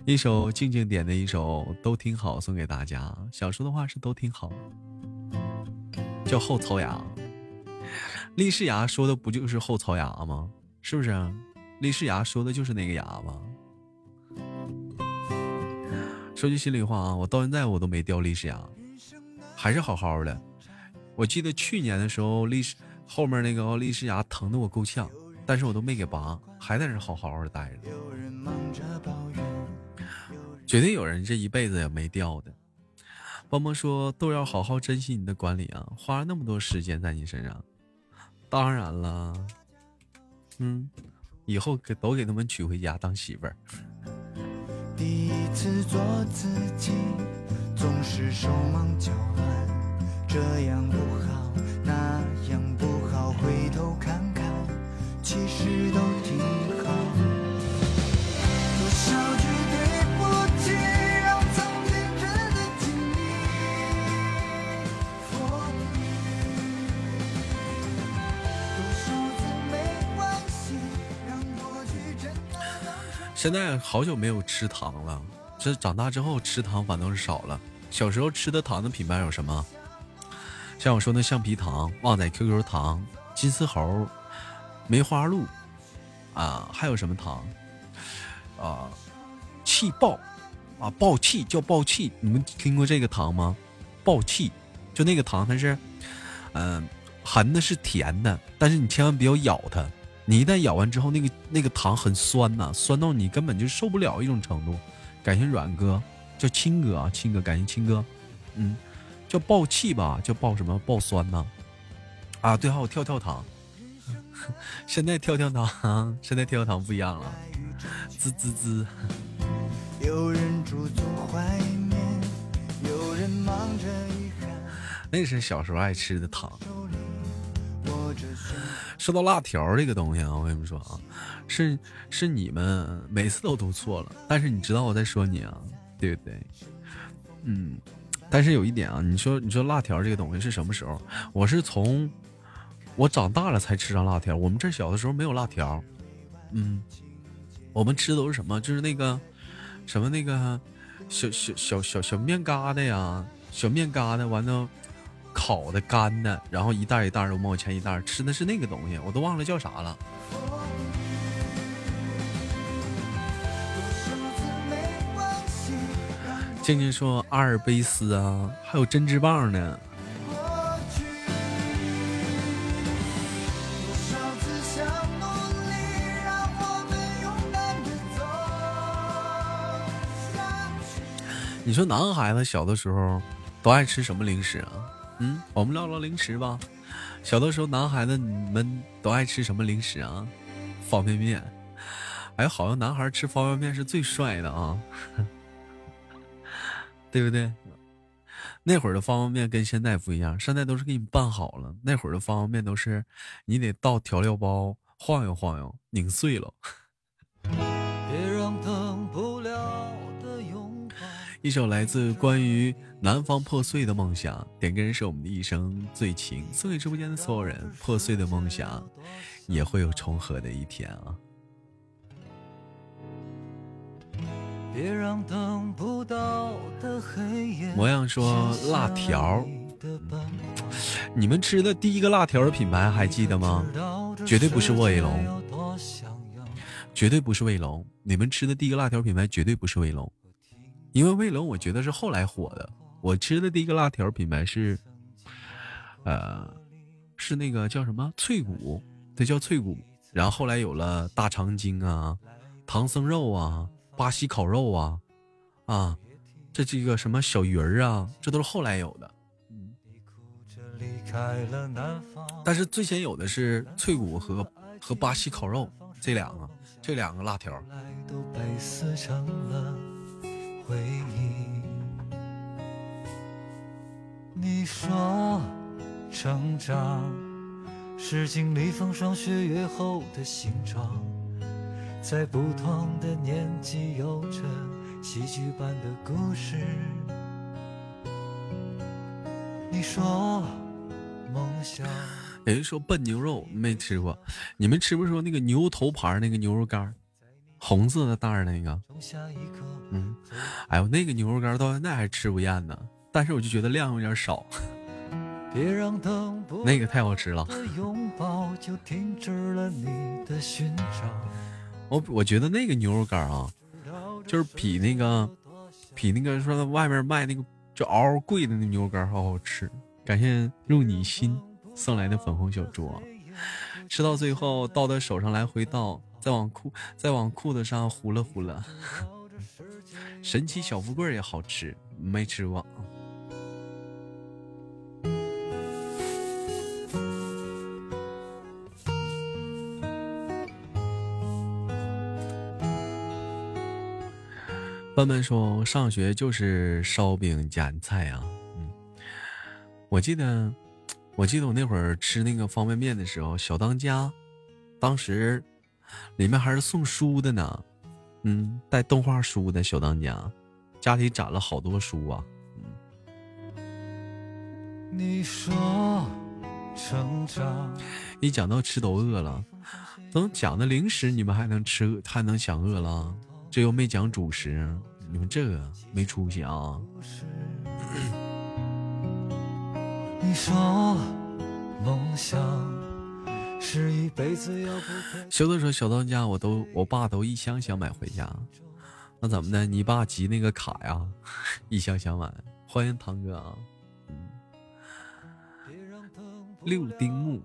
一首静静点的一首都挺好，送给大家。想说的话是都挺好，叫后槽牙。丽士牙说的不就是后槽牙吗？是不是？丽士牙说的就是那个牙吗？说句心里话啊，我到现在我都没掉丽士牙，还是好好的。我记得去年的时候，丽士后面那个丽士牙疼的我够呛，但是我都没给拔，还在那好好的待着。绝对有人这一辈子也没掉的。邦邦说都要好好珍惜你的管理啊，花了那么多时间在你身上。当然了，嗯，以后给都给他们娶回家当媳妇儿。第一次做自己，总是手忙脚乱，这样不好，那样不好，回头看看，其实都现在好久没有吃糖了，这长大之后吃糖反倒是少了。小时候吃的糖的品牌有什么？像我说那橡皮糖、旺仔 QQ 糖、金丝猴、梅花鹿啊，还有什么糖啊？气爆啊，爆气叫爆气，你们听过这个糖吗？爆气，就那个糖，它是嗯、含的是甜的，但是你千万不要咬它。你一旦咬完之后，那个那个糖很酸呐、酸到你根本就受不了一种程度。感谢阮哥，叫亲哥啊，亲哥，感谢亲哥，嗯，叫爆气吧，叫爆什么爆酸呐、啊？对，还有跳跳糖。现在跳跳糖，现在跳跳糖不一样了，滋滋滋。有人驻足怀缅，有人忙着遗憾，那是小时候爱吃的糖。说到辣条这个东西啊，我跟你们说啊，是是你们每次都读错了，但是你知道我在说你啊，对不对？嗯，但是有一点啊，你说你说辣条这个东西是什么时候？我是从我长大了才吃上辣条，我们这小的时候没有辣条，嗯，我们吃的都是什么？就是那个什么那个小小小小小面疙瘩呀，小面疙瘩完了。烤的干的，然后一袋一袋的五毛钱一袋，吃的是那个东西，我都忘了叫啥了。静静说阿尔卑斯啊，还有针织棒呢。你说男孩子小的时候都爱吃什么零食啊？嗯，我们聊聊零食吧。小的时候，男孩子你们都爱吃什么零食啊？方便面。哎，好像男孩吃方便面是最帅的啊，对不对？那会儿的方便面跟现在不一样，现在都是给你拌好了。那会儿的方便面都是你得倒调料包，晃悠晃悠，拧碎了。一首来自关于南方破碎的梦想，点歌人是我们的一生最情，送给直播间的所有人。破碎的梦想，也会有重合的一天啊！别让等不到的黑夜。模样说辣条，你们吃的第一个辣条的品牌还记得吗？绝对不是卫龙，绝对不是卫龙。你们吃的第一个辣条品牌绝对不是卫龙。因为卫龙，我觉得是后来火的。我吃的第一个辣条品牌是，呃，是那个叫什么脆骨，它叫脆骨。然后后来有了大长今啊，唐僧肉啊，巴西烤肉啊，啊，这几个什么小鱼儿啊，这都是后来有的。嗯。但是最先有的是脆骨和和巴西烤肉这两个，这两个辣条。回忆，你说成长是经历风霜雪月后的形状，在不同的年纪有着戏剧般的故事。你说梦想，有人说笨牛肉没吃过，你们吃不说那个牛头牌那个牛肉干？红色的袋儿那个，嗯，哎呦，那个牛肉干到现在还吃不厌呢，但是我就觉得量有点少。那个太好吃了。我我觉得那个牛肉干啊，就是比那个比那个说外面卖那个就嗷嗷贵的那牛肉干好好吃。感谢入你心送来的粉红小猪，吃到最后倒到手上来回倒。再往裤，再往裤子上糊了糊了。神奇小富贵也好吃，没吃过。笨笨说：“上学就是烧饼夹菜啊。”嗯，我记得，我记得我那会儿吃那个方便面的时候，小当家，当时。里面还是送书的呢，嗯，带动画书的小当家，家里攒了好多书啊。嗯你说成长，一讲到吃都饿了，等讲的零食你们还能吃，还能想饿了，这又没讲主食，你们这个没出息啊。你说梦想。是一辈子要不小的时候，小当家我都我爸都一箱箱买回家，那怎么的？你爸集那个卡呀，一箱箱买。欢迎堂哥啊，嗯六丁目，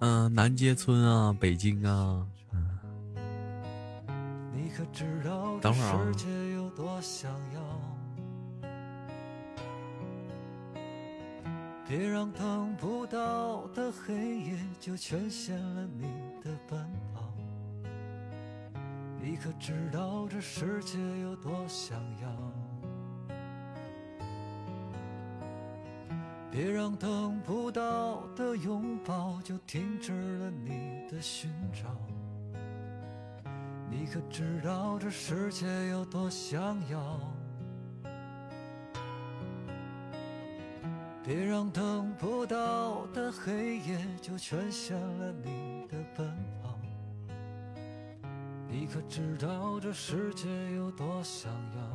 嗯，南街村啊，北京啊，嗯。等会儿啊。别让等不到的黑夜就全限了你的奔跑。你可知道这世界有多想要？别让等不到的拥抱就停止了你的寻找。你可知道这世界有多想要？别让等不到的黑夜就全限了你的奔跑。你可知道这世界有多想要？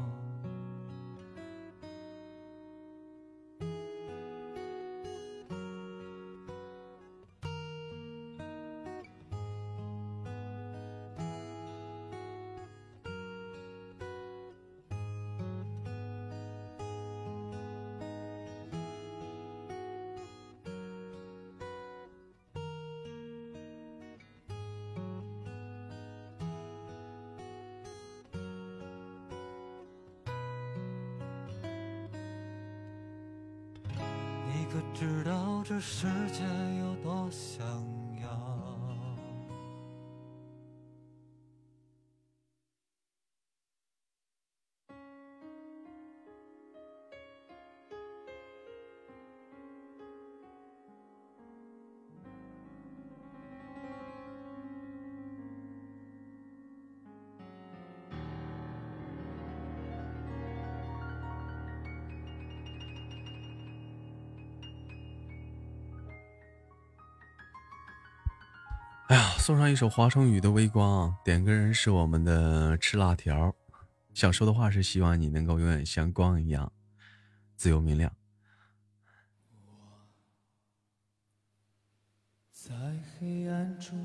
送上一首华晨宇的《微光》，点歌人是我们的吃辣条。想说的话是希望你能够永远像光一样自由明亮。在黑暗中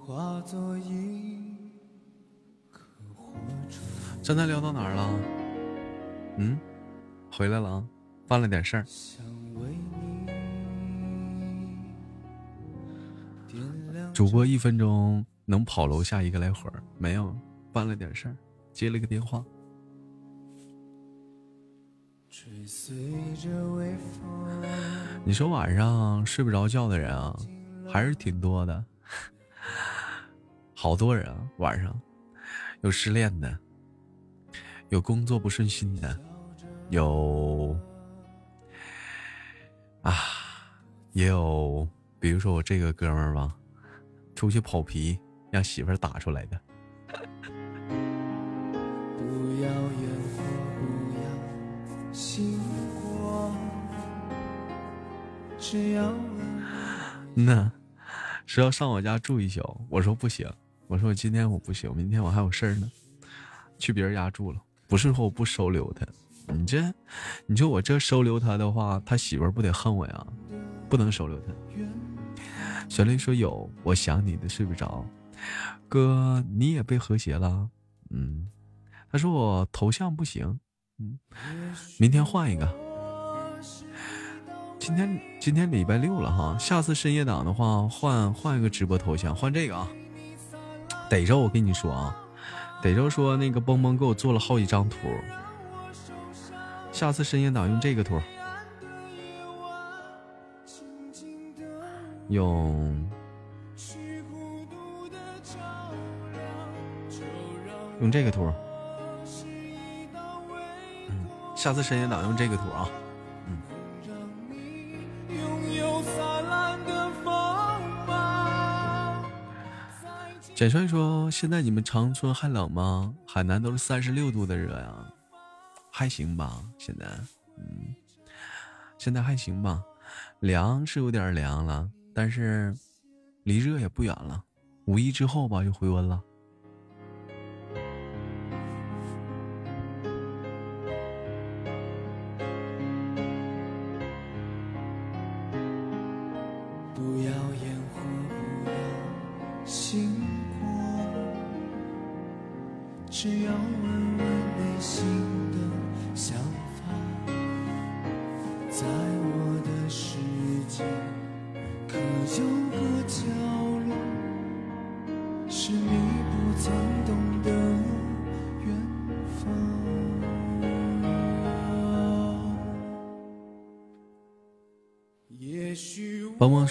化作一颗火种。刚才聊到哪儿了？嗯，回来了啊，办了点事儿。主播一分钟能跑楼下一个来回儿，没有，办了点事儿，接了个电话。你说晚上睡不着觉的人啊，还是挺多的，好多人啊，晚上有失恋的，有工作不顺心的，有啊，也有，比如说我这个哥们儿吧，出去跑皮让媳妇儿打出来的，不要烟火，不要星光，只要温嗯呐，说要上我家住一宿，我说不行，我说我今天我不行，明天我还有事儿呢，去别人家住了。不是说我不收留他，你这，你说我这收留他的话，他媳妇儿不得恨我呀？不能收留他。小丽说有，我想你的睡不着，哥你也被和谐了，嗯，他说我头像不行，嗯，明天换一个。今天今天礼拜六了哈，下次深夜档的话换换一个直播头像，换这个啊。逮着我跟你说啊，逮着说那个蹦蹦给我做了好几张图，下次深夜档用这个图，用用这个图，嗯，下次深夜档用这个图啊。拥有灿烂的锋芒。简帅说：“现在你们长春还冷吗？海南都是三十六度的热呀，还行吧？现在，嗯，现在还行吧？凉是有点凉了，但是离热也不远了。五一之后吧，就回温了。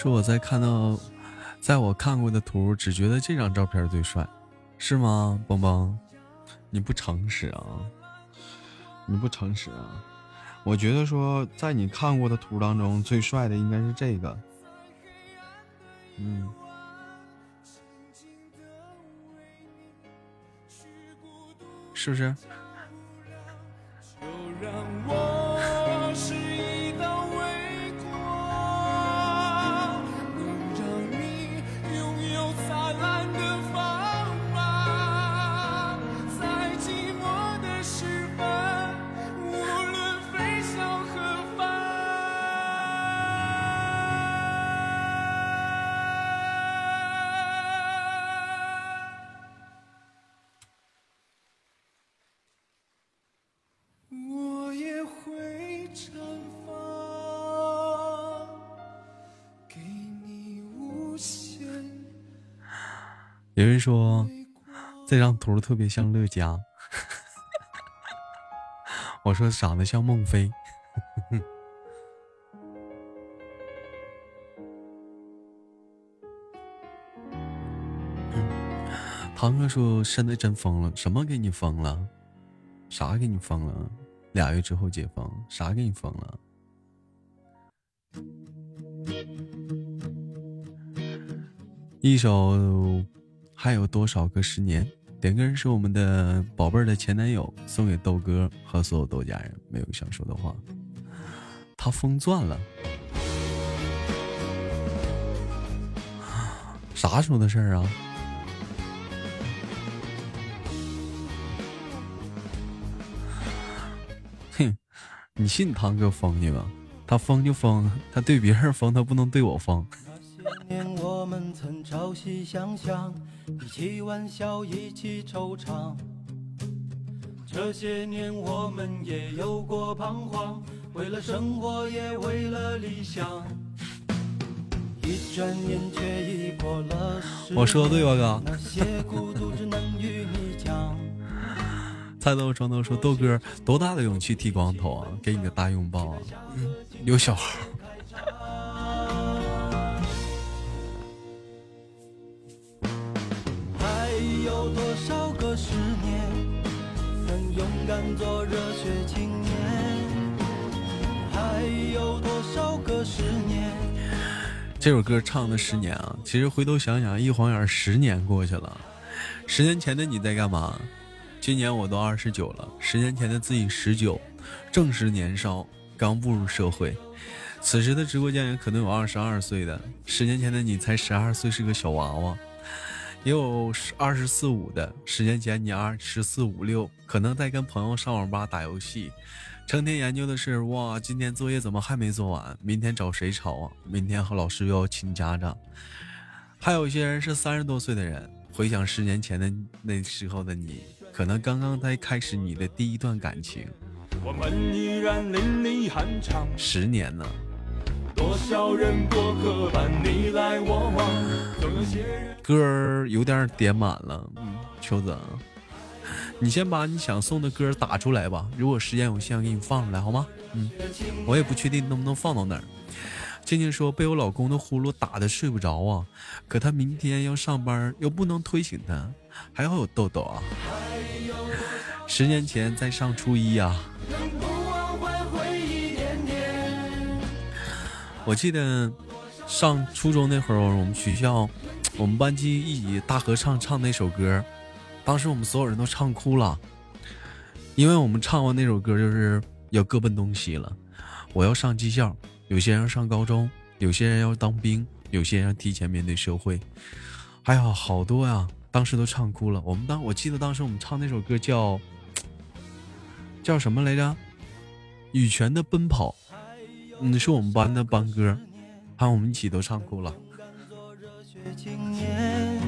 我在看到，在我看过的图，只觉得这张照片最帅，是吗？邦邦，你不诚实啊！你不诚实啊！我觉得说，在你看过的图当中，最帅的应该是这个。嗯，是不是？有人说这张图特别像乐嘉，我说长得像孟非。唐哥说：“真的真疯了，什么给你疯了？啥给你疯了？俩月之后解封，啥给你疯了？”一首还有多少个十年？点歌人是我们的宝贝儿的前男友，送给豆哥和所有豆家人。没有想说的话，他疯钻了，啥时候的事儿啊？哼，你信堂哥疯去吧？他疯就疯，他对别人疯，他不能对我疯。曾朝夕相向，一起玩笑，一起惆怅。这些年我们也有过彷徨，为了生活，也为了理想。一转眼却已过了十我说的对吧，哥？那些孤独只能与你讲。菜豆装豆说：“豆哥多大的勇气剃光头啊？给你个大拥抱啊！嗯，有小孩。”敢做热血青年？还有多少个十年？这首歌唱了十年啊，其实回头想想，一晃眼十年过去了。十年前的你在干嘛？今年我都二十九了，十年前的自己十九，正是年少，刚步入社会。此时的直播间也可能有二十二岁的，十年前的你才十二岁，是个小娃娃。也有二十四五的，十年前你二十四五六，可能在跟朋友上网吧打游戏，成天研究的是哇，今天作业怎么还没做完？明天找谁抄啊？明天和老师又要请家长。还有一些人是三十多岁的人，回想十年前的那时候的你，可能刚刚在开始你的第一段感情，我们依然淋漓酣畅，十年呢。多少人过客般你来我往，歌儿有点点满了，嗯，秋子，你先把你想送的歌打出来吧。如果时间有限，我给你放出来好吗？嗯，我也不确定能不能放到那儿。静静说被我老公的呼噜打的睡不着啊，可他明天要上班，又不能推醒他，还好有豆豆啊。十年前在上初一啊。我记得上初中那会儿，我们学校 我们班级一起大合唱唱那首歌，当时我们所有人都唱哭了，因为我们唱完那首歌就是要各奔东西了。我要上技校，有些人要上高中，有些人要当兵，有些人要提前面对社会，哎呀，好多呀！当时都唱哭了。我们当我记得当时我们唱那首歌叫叫什么来着？羽泉的奔跑。嗯，是我们班的班歌，还有我们一起都唱哭了。青年，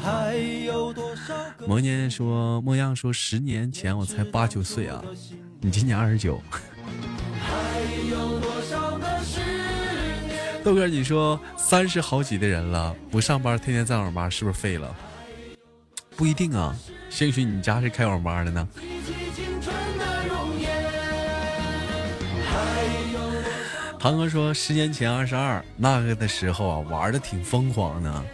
还有多少个魔念说，莫样说，十年前我才八九岁啊，你今年二十九。豆哥，你说三十好几的人了，不上班，天天在网吧，是不是废了？不一定啊，兴许你家是开网吧的呢。堂哥说，十年前二十二那个的时候啊，玩的挺疯狂的，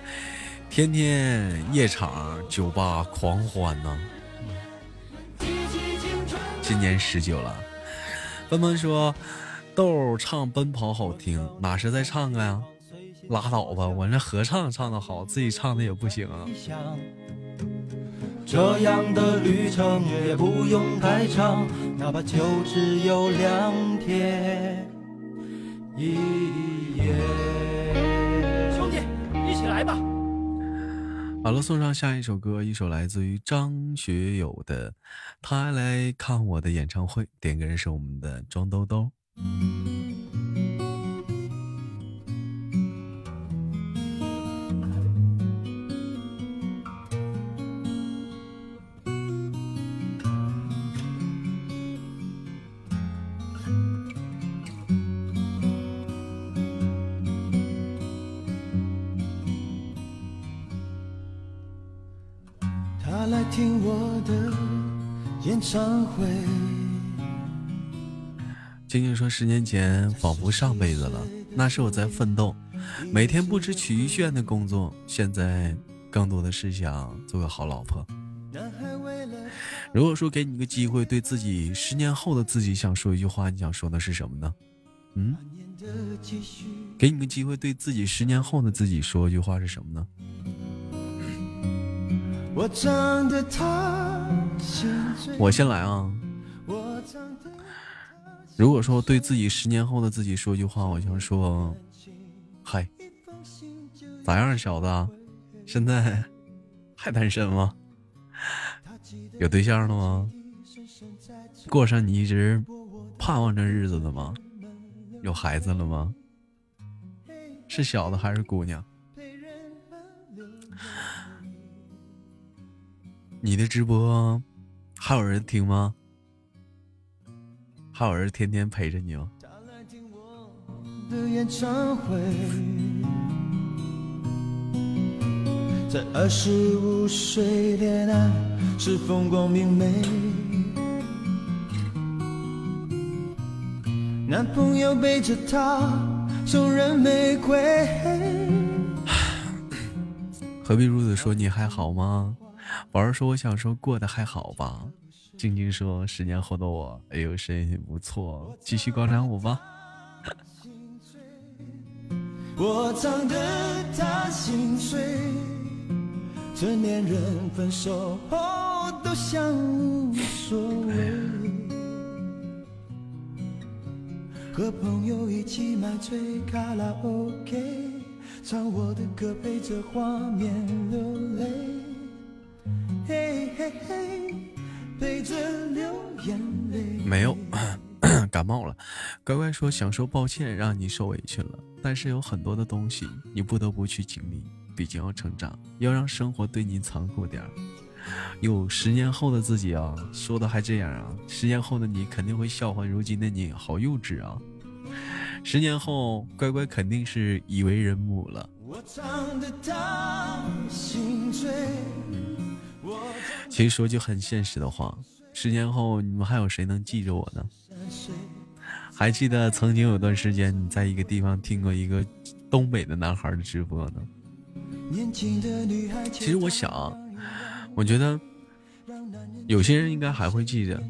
天天夜场、酒吧狂欢呢。今年十九了。奔奔说，豆儿唱《奔跑》好听，哪是在唱啊？拉倒吧，我这合唱唱的好，自己唱的也不行啊。这样的旅程也不用太长，哪怕就只有两天一夜。兄弟，一起来吧！好了，送上下一首歌，一首来自于张学友的《他来看我的演唱会》，点歌人是我们的庄兜兜。的演唱会，静静说：“十年前仿佛上辈子了，那是我在奋斗，每天不知疲倦的工作。现在更多的是想做个好老婆。”如果说给你个机会，对自己十年后的自己想说一句话，你想说的是什么呢？嗯，给你个机会，对自己十年后的自己说一句话是什么呢？我先来啊。如果说对自己十年后的自己说句话，我想说：嗨，咋样，小子？现在还单身吗？有对象了吗？过上你一直盼望着日子的吗？有孩子了吗？是小子还是姑娘？你的直播还有人听吗？还有人天天陪着你吗？在二十五岁恋爱是风光明媚，男朋友背着她送人玫瑰。何必如此说？你还好吗？宝儿说：“我想说过得还好吧。”晶晶说：“十年后的我，哎呦，声音不错，继续广场舞吧。”我唱得他心碎。成年人分手后都像无所谓，和朋友一起买醉卡拉 OK，唱我的歌陪着画面流泪，嘿嘿嘿，陪着流眼泪。没有，感冒了。乖乖说想说抱歉，让你受委屈了，但是有很多的东西你不得不去经历。毕竟要成长，要让生活对你残酷点儿。有十年后的自己啊，说的还这样啊？十年后的你肯定会笑话如今的你，好幼稚啊！十年后，乖乖肯定是已为人母了。我唱的当心醉其实说句很现实的话，十年后你们还有谁能记着我呢？还记得曾经有段时间你在一个地方听过一个东北的男孩的直播呢？其实我想，我觉得有些人应该还会记着，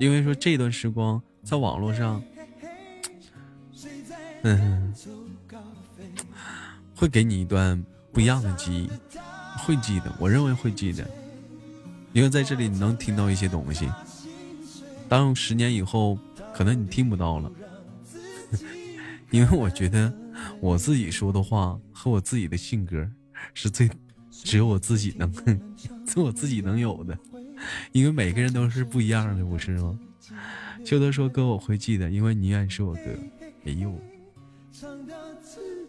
因为说这段时光在网络上，嗯，会给你一段不一样的记忆，会记得，我认为会记得，因为在这里你能听到一些东西，当十年以后可能你听不到了，因为我觉得我自己说的话和我自己的性格。是最只有我自己能，是我自己能有的，因为每个人都是不一样的，不是吗？秋德说：“哥，我会记得，因为你愿是我哥。”哎呦，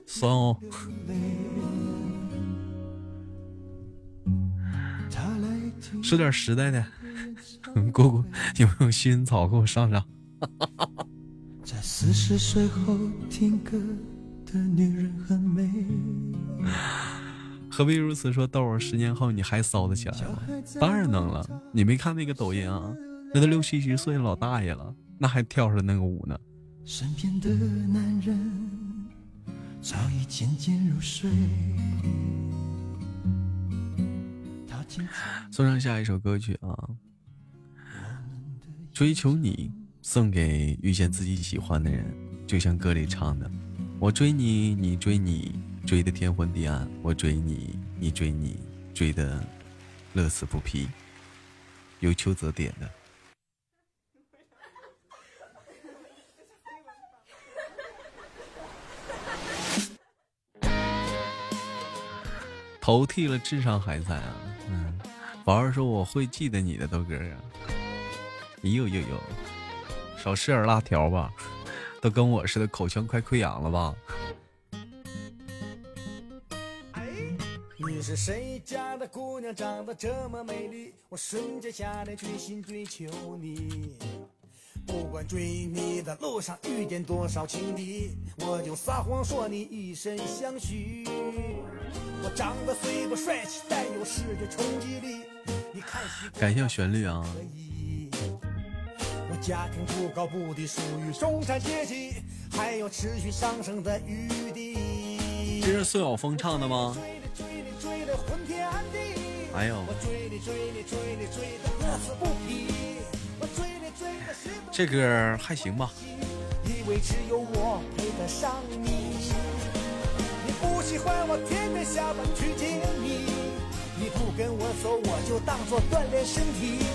酸哦。说点实在的，姑姑有没有薰衣草给我上上？在四十岁后听歌的女人很美。何必如此说？豆儿，十年后你还骚得起来吗？当然能了。你没看那个抖音啊？那都六七十岁老大爷了，那还跳着那个舞呢。身边的男人早已渐渐入睡。送上下一首歌曲啊！追求你，送给遇见自己喜欢的人，就像歌里唱的：“我追你，你追你。”追得天昏地暗，我追你，你追你，追得乐此不疲。由秋泽点的。头剃了，智商还在啊！嗯，宝儿说我会记得你的豆哥呀啊。呦呦呦，少吃点辣条吧，都跟我似的，口腔快溃疡了吧？你是谁家的姑娘，长得这么美丽？我瞬间下定决心追求你。不管追你的路上遇见多少情敌，我就撒谎说你一生相许。我长得虽不帅气，但有视觉冲击力。你看，感谢旋律啊。家庭不高不低，属于中产阶级，还有持续上升的余地。这是苏晓峰唱的吗？追你追你追的昏天暗地，哎呦这歌还行吧。以为只有我配得上你。你不喜欢我天天下班去接你，你不跟我走，我就当做锻炼身体。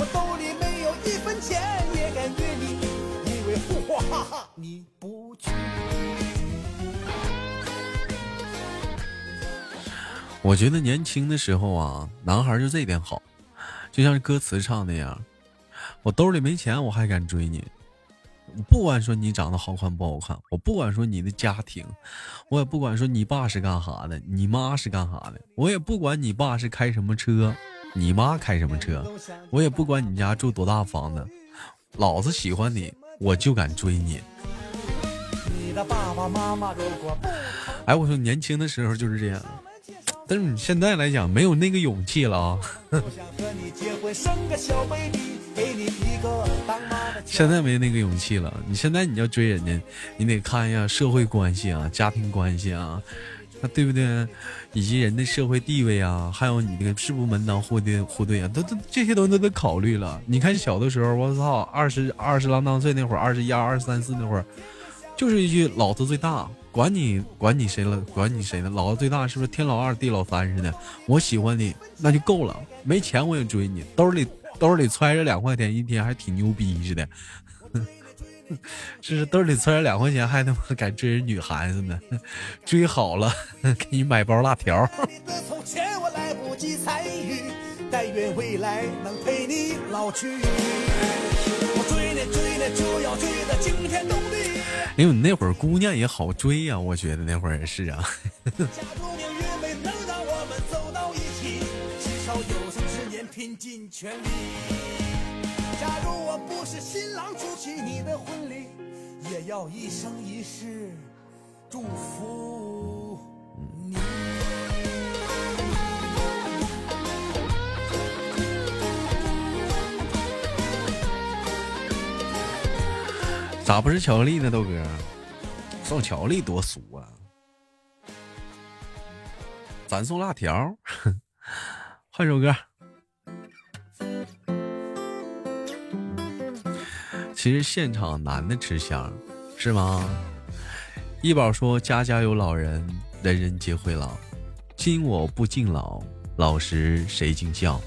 我兜里没有一分钱，也敢约你，因为呼呼哈哈你不去。我觉得年轻的时候啊，男孩就这点好，就像歌词唱那样，我兜里没钱，我还敢追你。我不管说你长得好看不好看，我不管说你的家庭，我也不管说你爸是干啥的，你妈是干啥的，我也不管你爸是开什么车，你妈开什么车，我也不管你家住多大房子，老子喜欢你，我就敢追你。你的爸爸妈妈如果不哎，我说年轻的时候就是这样，但是你现在来讲没有那个勇气了啊。给你一个现在没那个勇气了。你现在你要追人家，你得看一下社会关系啊、家庭关系啊，那对不对？以及人的社会地位啊，还有你那个是不门当户对户对啊，都都这些东西都得考虑了。你看小的时候，我操，二十二十郎当岁那会儿，二十一、二十三四那会儿，就是一句老子最大，管你管你谁了，管你谁呢？老子最大是不是天老二地老三似的？我喜欢你那就够了，没钱我也追你，兜里兜里揣着两块钱一天，还挺牛逼似的。是兜里揣着两块钱，还他妈敢追人女孩子呢？追好了，给你买包辣条。但愿未来能陪你老去。我追你追你就要追的惊天动地，因为你那会儿姑娘也好追呀、我觉得那会儿也是啊。拼尽全力。假如我不是新郎出席你的婚礼，也要一生一世祝福你。咋不是巧克力呢，豆哥？送巧克力多俗啊！咱送辣条，换首歌。其实现场男的吃香，是吗？一宝说：“家家有老人，人人皆会老。今我不敬老，老时谁敬孝？”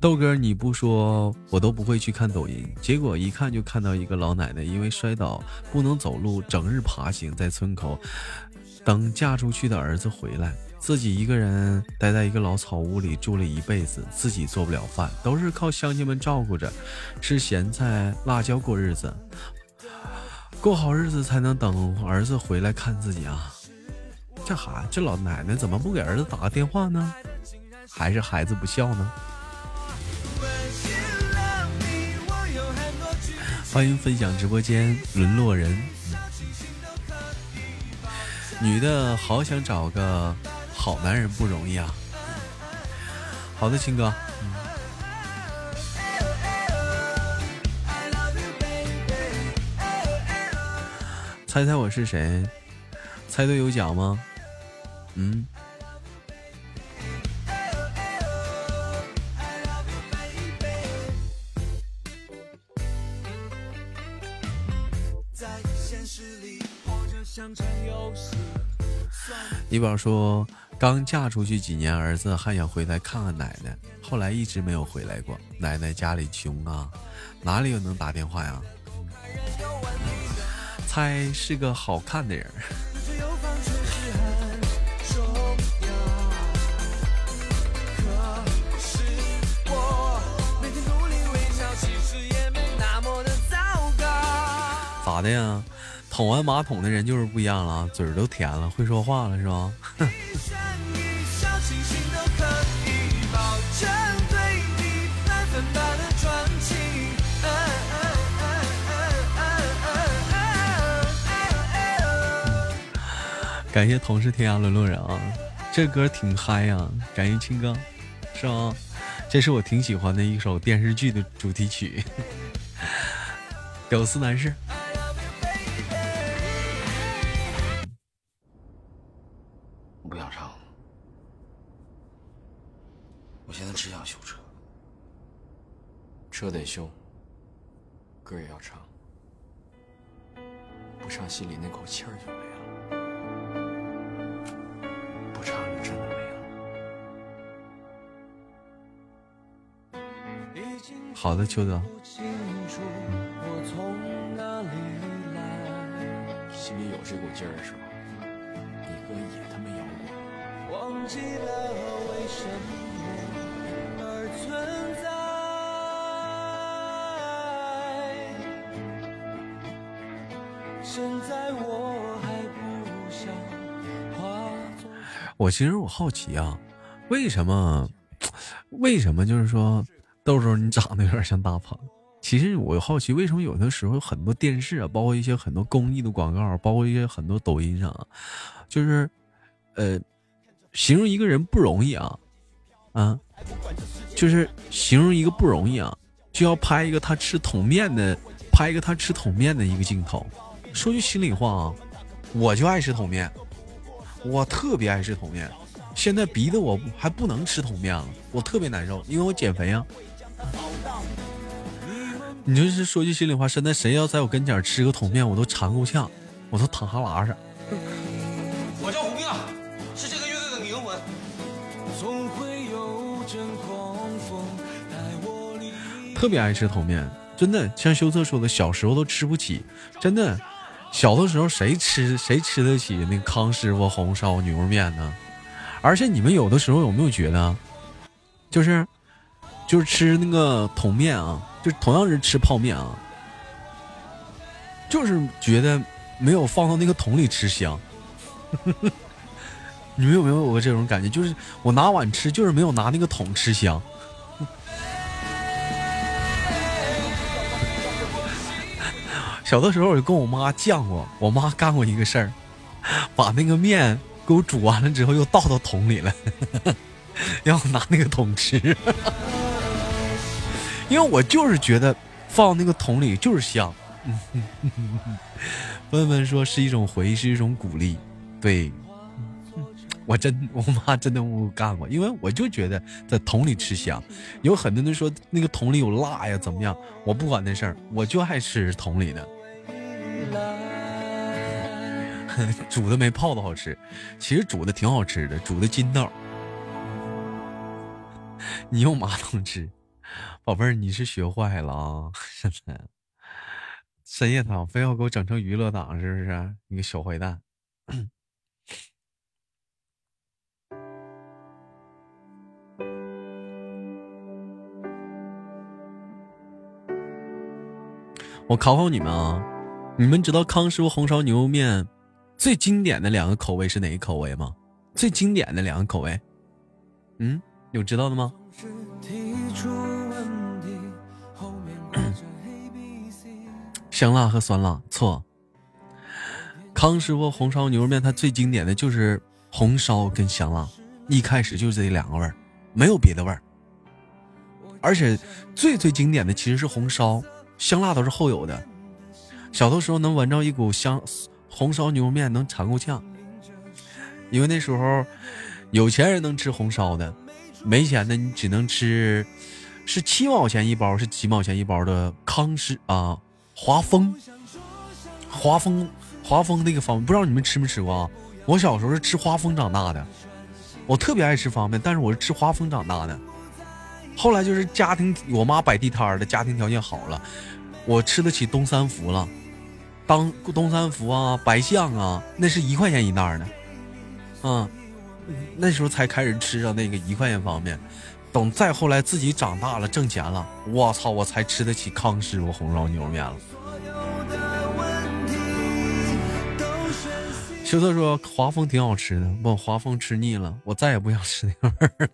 豆哥，你不说我都不会去看抖音，结果一看就看到一个老奶奶因为摔倒不能走路，整日爬行在村口等嫁出去的儿子回来，自己一个人待在一个老草屋里住了一辈子，自己做不了饭，都是靠乡亲们照顾着，吃咸菜辣椒过日子，过好日子才能等儿子回来看自己啊！这孩这老奶奶怎么不给儿子打个电话呢？还是孩子不孝呢？欢迎分享直播间，沦落人。女的好想找个好男人不容易啊。好的，亲哥。猜猜我是谁？猜对有奖吗？嗯。一宝说，刚嫁出去几年，儿子还想回来看看奶奶，后来一直没有回来过。奶奶家里穷啊，哪里有能打电话呀？猜是个好看的人。咋的呀？捅完马桶的人就是不一样了，嘴儿都甜了，会说话了是吧？一生一小清新都可以保证对你百分百的专情。嗯嗯嗯嗯嗯嗯嗯感谢同是天涯沦落人啊，这歌挺嗨呀、感谢青哥，是吗？这是我挺喜欢的一首电视剧的主题曲。屌丝男士。车得修，歌也要唱，不唱心里那口气儿就没了，不唱就真的没了。好的，秋德，从哪里来，心里有这股劲儿的时候，你哥也他妈摇滚。忘记了为什么而存现在我还不想化我其实我好奇啊，为什么，为什么就是说，豆豆你长得有点像大鹏？其实我好奇，为什么有的时候很多电视啊，包括一些很多公益的广告，包括一些很多抖音上，就是，呃，形容一个人不容易啊，啊，就是形容一个不容易啊，就要拍一个他吃桶面的，拍一个他吃桶面的一个镜头。说句心里话啊，我就爱吃桶面。我特别爱吃桶面，现在逼得我还不能吃桶面了，我特别难受，因为我减肥啊。你就是说句心里话，现在谁要在我跟前吃个桶面，我都馋够呛，我都淌哈喇子。我叫胡兵啊，是这个乐队的灵魂。总会有阵狂风带我离特别爱吃桶面，真的像修策说的，小时候都吃不起，真的，小的时候谁吃谁吃得起那康师傅红烧牛肉面呢？而且你们有的时候有没有觉得，就是就是吃那个桶面啊，就同样是吃泡面啊，就是觉得没有放到那个桶里吃香。你们有没有过这种感觉？就是我拿碗吃，就是没有拿那个桶吃香。小的时候我就跟我妈犟过，我妈干过一个事儿，把那个面给我煮完了之后又倒到桶里了，让我拿那个桶吃，因为我就是觉得放那个桶里就是香。问问说是一种回忆，是一种鼓励，对。我真，我妈真的我干过，因为我就觉得在桶里吃香。有很多人说那个桶里有辣呀，怎么样？我不管那事儿，我就爱吃桶里的。煮的没泡的好吃，其实煮的挺好吃的，煮的筋道。你用马桶吃，宝贝儿，你是学坏了啊！现在深夜档非要给我整成娱乐档，是不是？你个小坏蛋！我考考你们啊，你们知道康师傅红烧牛肉面最经典的两个口味是哪个口味吗？最经典的两个口味，嗯，有知道的吗？香辣和酸辣，错。康师傅红烧牛肉面它最经典的就是红烧跟香辣，一开始就是这两个味儿，没有别的味儿。而且最最经典的其实是红烧，香辣都是后有的。小的时候能闻着一股香，红烧牛肉面能馋够呛，因为那时候有钱人能吃红烧的，没钱的你只能吃是七毛钱一包，是几毛钱一包的康师啊华丰，华丰华丰那个方便，不知道你们吃没吃过啊？我小时候是吃华丰长大的，我特别爱吃方便，但是我是吃华丰长大的。后来就是家庭，我妈摆地摊的，家庭条件好了，我吃得起东三福了。当东三福啊、白象啊，那是一块钱一袋的，啊，那时候才开始吃上那个一块钱方便。等再后来自己长大了挣钱了，我操，我才吃得起康师傅红烧牛肉面了。修特说华丰挺好吃的，不，华丰吃腻了，我再也不想吃那个味儿了。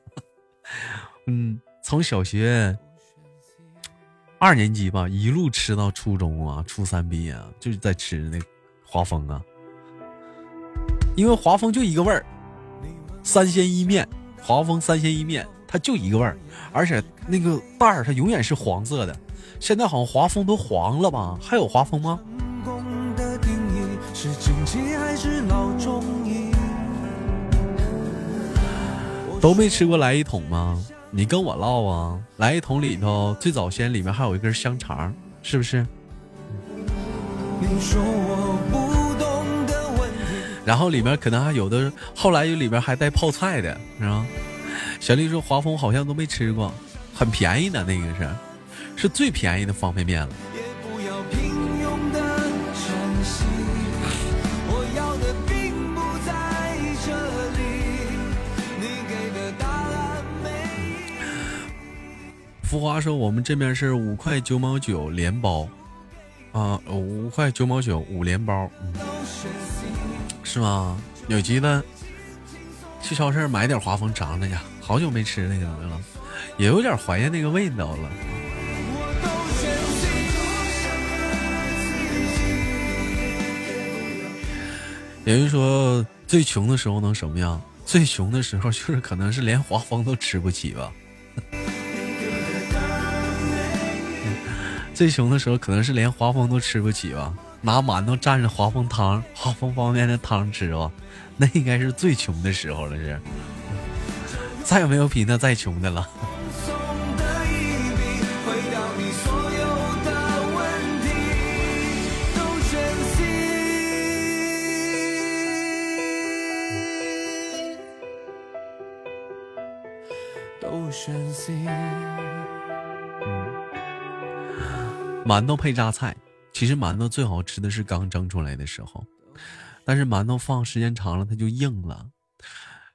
嗯，从小学二年级吧，一路吃到初中啊，初三毕业啊，就是在吃那华丰啊，因为华丰就一个味儿，三鲜一面，华丰三鲜一面，它就一个味儿，而且那个袋儿它永远是黄色的，现在好像华丰都黄了吧？还有华丰吗？都没吃过来一桶吗？你跟我唠啊！来一桶里头最早先里面还有一根香肠，是不是？你说我不懂的问题，然后里面可能还有的，后来里面还带泡菜的，是吧？小丽说华丰好像都没吃过，很便宜的那个是，是最便宜的方便面了。浮华说我们这边是五块九毛九连包，啊，五块九毛九五连包，是吗？有机的去超市买点华丰尝尝去，好久没吃那个了，也有点怀念那个味道了。有人说最穷的时候能什么样？最穷的时候就是可能是连华丰都吃不起吧。最穷的时候可能是连华丰都吃不起吧，拿馒头蘸着华丰汤、华丰方便面的汤吃吧，那应该是最穷的时候了，是。再也没有比那再穷的了。都全息，馒头配榨菜，其实馒头最好吃的是刚蒸出来的时候，但是馒头放时间长了它就硬了。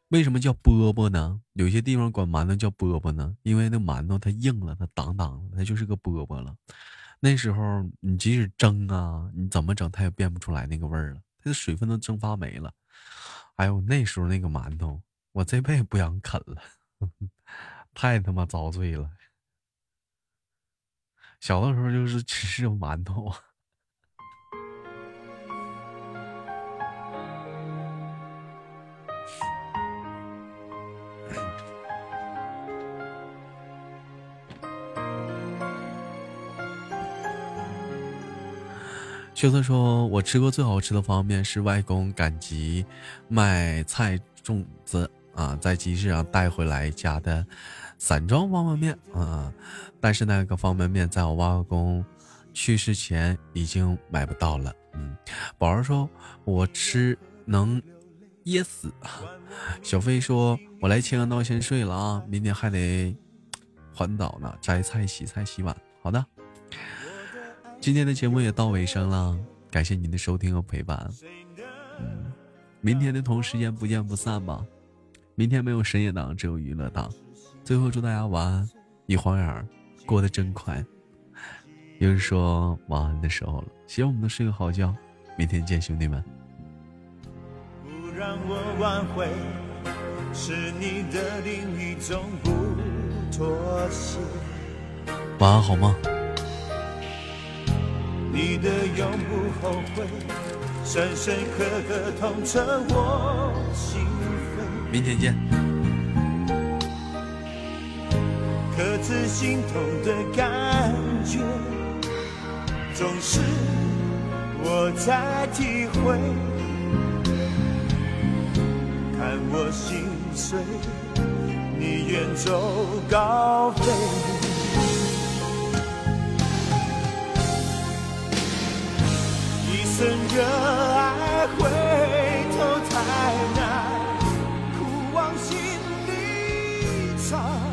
为什么叫饽饽呢？有些地方管馒头叫饽饽呢，因为那馒头它硬了，它挡挡的，它就是个饽饽了。那时候你即使蒸啊，你怎么整它也变不出来那个味儿了，它的水分都蒸发没了。哎呦，那时候那个馒头，我这辈子不想啃了，太他妈遭罪了。小的时候就是吃馒头啊。秋子说：“我吃过最好吃的方便面是外公赶集卖菜种子啊，在集市上带回来家的散装方便面啊，但是那个方便面在我外公去世前已经买不到了。”嗯，宝儿说：“我吃能噎死。”小飞说：“我来签个到，先睡了啊，明天还得环岛呢，摘菜、洗菜、洗碗。”好的。今天的节目也到尾声了，感谢您的收听和陪伴。嗯，明天的同时间不见不散吧。明天没有深夜档，只有娱乐档。最后祝大家晚安，一晃眼过得真快。有人说晚安的时候了，希望我们能睡个好觉。明天见，兄弟们。不让我挽回，是你的另一种不妥协。晚安，好吗？你的永不后悔，深深刻刻痛彻我心扉。明天见。各自心痛的感觉，总是我在体会。看我心碎，你远走高飞，一生热爱，回头太难，苦往心里藏。